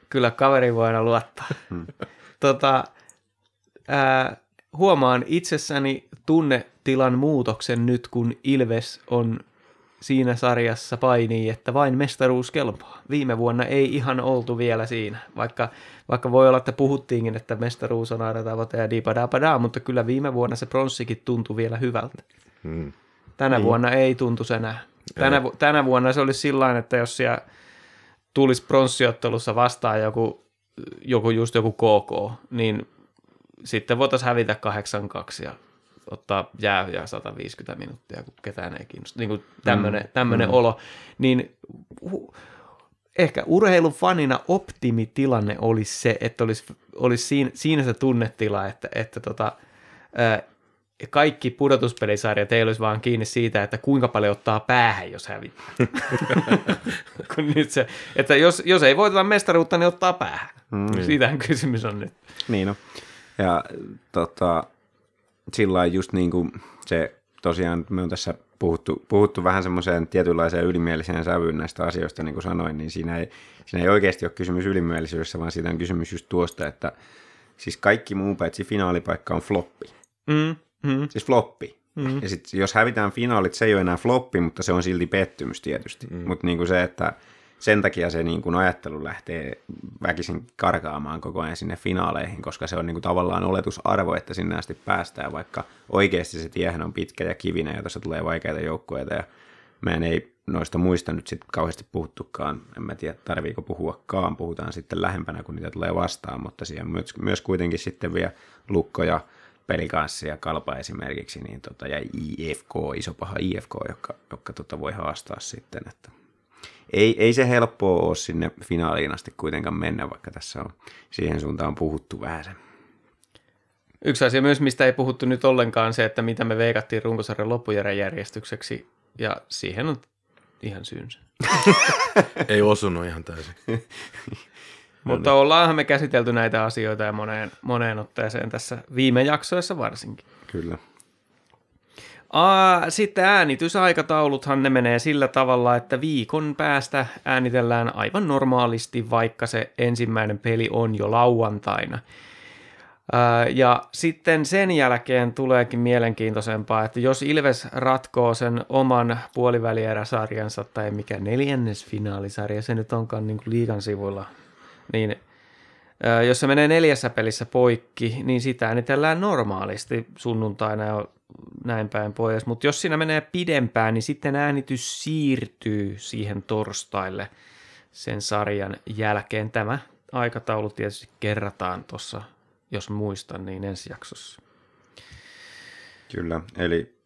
Kyllä kaveri voi aina luottaa. Hmm tota, ää, huomaan itsessäni tunnetilan muutoksen nyt, kun Ilves on siinä sarjassa painii, että vain mestaruus kelpaa. Viime vuonna ei ihan oltu vielä siinä, vaikka, vaikka voi olla, että puhuttiinkin, että mestaruus on aina tavoite ja diipadapadaa, mutta kyllä viime vuonna se pronssikin tuntui vielä hyvältä. Mm. Tänä niin. vuonna ei tuntu enää. Tänä, vu- tänä vuonna se olisi sillä että jos siellä tulisi pronssiottelussa vastaan joku, joku just joku KK, niin sitten voitaisiin hävitä 8-2 ja ottaa jää ja 150 minuuttia, kun ketään ei kiinnosta. Niin kuin tämmöinen, mm. tämmöinen mm. olo. Niin ehkä urheilufanina optimitilanne olisi se, että olisi, olisi siinä, siinä se tunnetila, että, että tota, ää, kaikki pudotuspelisarjat ei olisi vaan kiinni siitä, että kuinka paljon ottaa päähän, jos hävittää. [LAUGHS] Kun nyt se, että jos, jos ei voiteta mestaruutta, niin ottaa päähän. Mm. Siitähän kysymys on nyt. Niin no. Ja tota, sillä just niin kuin se tosiaan, me on tässä puhuttu, puhuttu vähän semmoiseen tietynlaiseen ylimieliseen sävyyn näistä asioista, niin kuin sanoin, niin siinä ei, siinä ei oikeasti ole kysymys ylimielisyydestä, vaan siitä on kysymys just tuosta, että siis kaikki muu paitsi finaalipaikka on floppi. Mm, mm. Siis floppi. Mm. Ja sitten jos hävitään finaalit, se ei ole enää floppi, mutta se on silti pettymys tietysti. Mm. Mutta niin kuin se, että sen takia se niin kuin ajattelu lähtee väkisin karkaamaan koko ajan sinne finaaleihin, koska se on niin kuin tavallaan oletusarvo, että sinne asti päästään, vaikka oikeasti se tiehän on pitkä ja kivinen ja tuossa tulee vaikeita joukkueita ja meidän ei noista muista nyt sitten kauheasti puhuttukaan, en mä tiedä tarviiko puhuakaan, puhutaan sitten lähempänä, kun niitä tulee vastaan, mutta siihen myös, myös kuitenkin sitten vielä lukkoja, pelikanssi ja kalpa esimerkiksi, niin tota, ja IFK, iso paha IFK, joka, joka tota voi haastaa sitten, että ei, ei se helppoa ole sinne finaaliin asti kuitenkaan mennä, vaikka tässä on siihen suuntaan puhuttu vähän sen. Yksi asia myös, mistä ei puhuttu nyt ollenkaan, se, että mitä me veikattiin runkosarjan loppujärjestykseksi, ja siihen on ihan syynsä. [LAUGHS] ei osunut ihan täysin. [LAUGHS] Mutta ollaanhan me käsitelty näitä asioita ja moneen, moneen otteeseen tässä viime jaksoissa varsinkin. Kyllä. Aa, sitten äänitysaikatauluthan ne menee sillä tavalla, että viikon päästä äänitellään aivan normaalisti, vaikka se ensimmäinen peli on jo lauantaina. Ja sitten sen jälkeen tuleekin mielenkiintoisempaa, että jos Ilves ratkoo sen oman puolivälieräsarjansa tai mikä neljännes finaalisarja se nyt onkaan niin kuin liigan sivuilla, niin jos se menee neljässä pelissä poikki, niin sitä äänitellään normaalisti sunnuntaina ja näin päin pois. Mutta jos siinä menee pidempään, niin sitten äänitys siirtyy siihen torstaille sen sarjan jälkeen. Tämä aikataulu tietysti kerrataan tuossa, jos muistan, niin ensi jaksossa. Kyllä, eli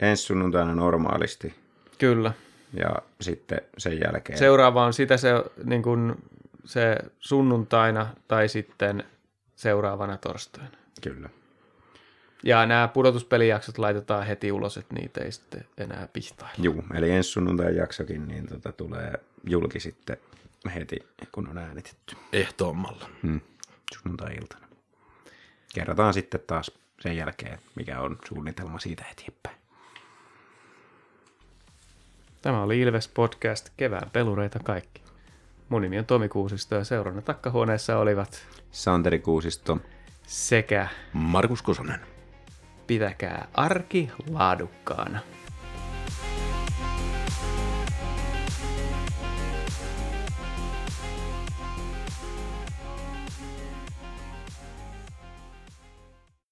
ensi sunnuntaina normaalisti. Kyllä. Ja sitten sen jälkeen. Seuraava on sitä se, niin kuin, se sunnuntaina tai sitten seuraavana torstaina. Kyllä. Ja nämä pudotuspelijaksot laitetaan heti ulos, että niitä ei sitten enää pihtailla. Joo, eli ensi sunnuntai jaksokin niin tota, tulee julki sitten heti, kun on äänitetty. Ehtoommalla. Hmm. Sunnuntai-iltana. Kerrotaan sitten taas sen jälkeen, mikä on suunnitelma siitä eteenpäin. Tämä oli Ilves Podcast, kevään pelureita kaikki. Mun nimi on Tomi Kuusisto ja seurana takkahuoneessa olivat Santeri Kuusisto sekä Markus Kosonen pitäkää arki laadukkaana.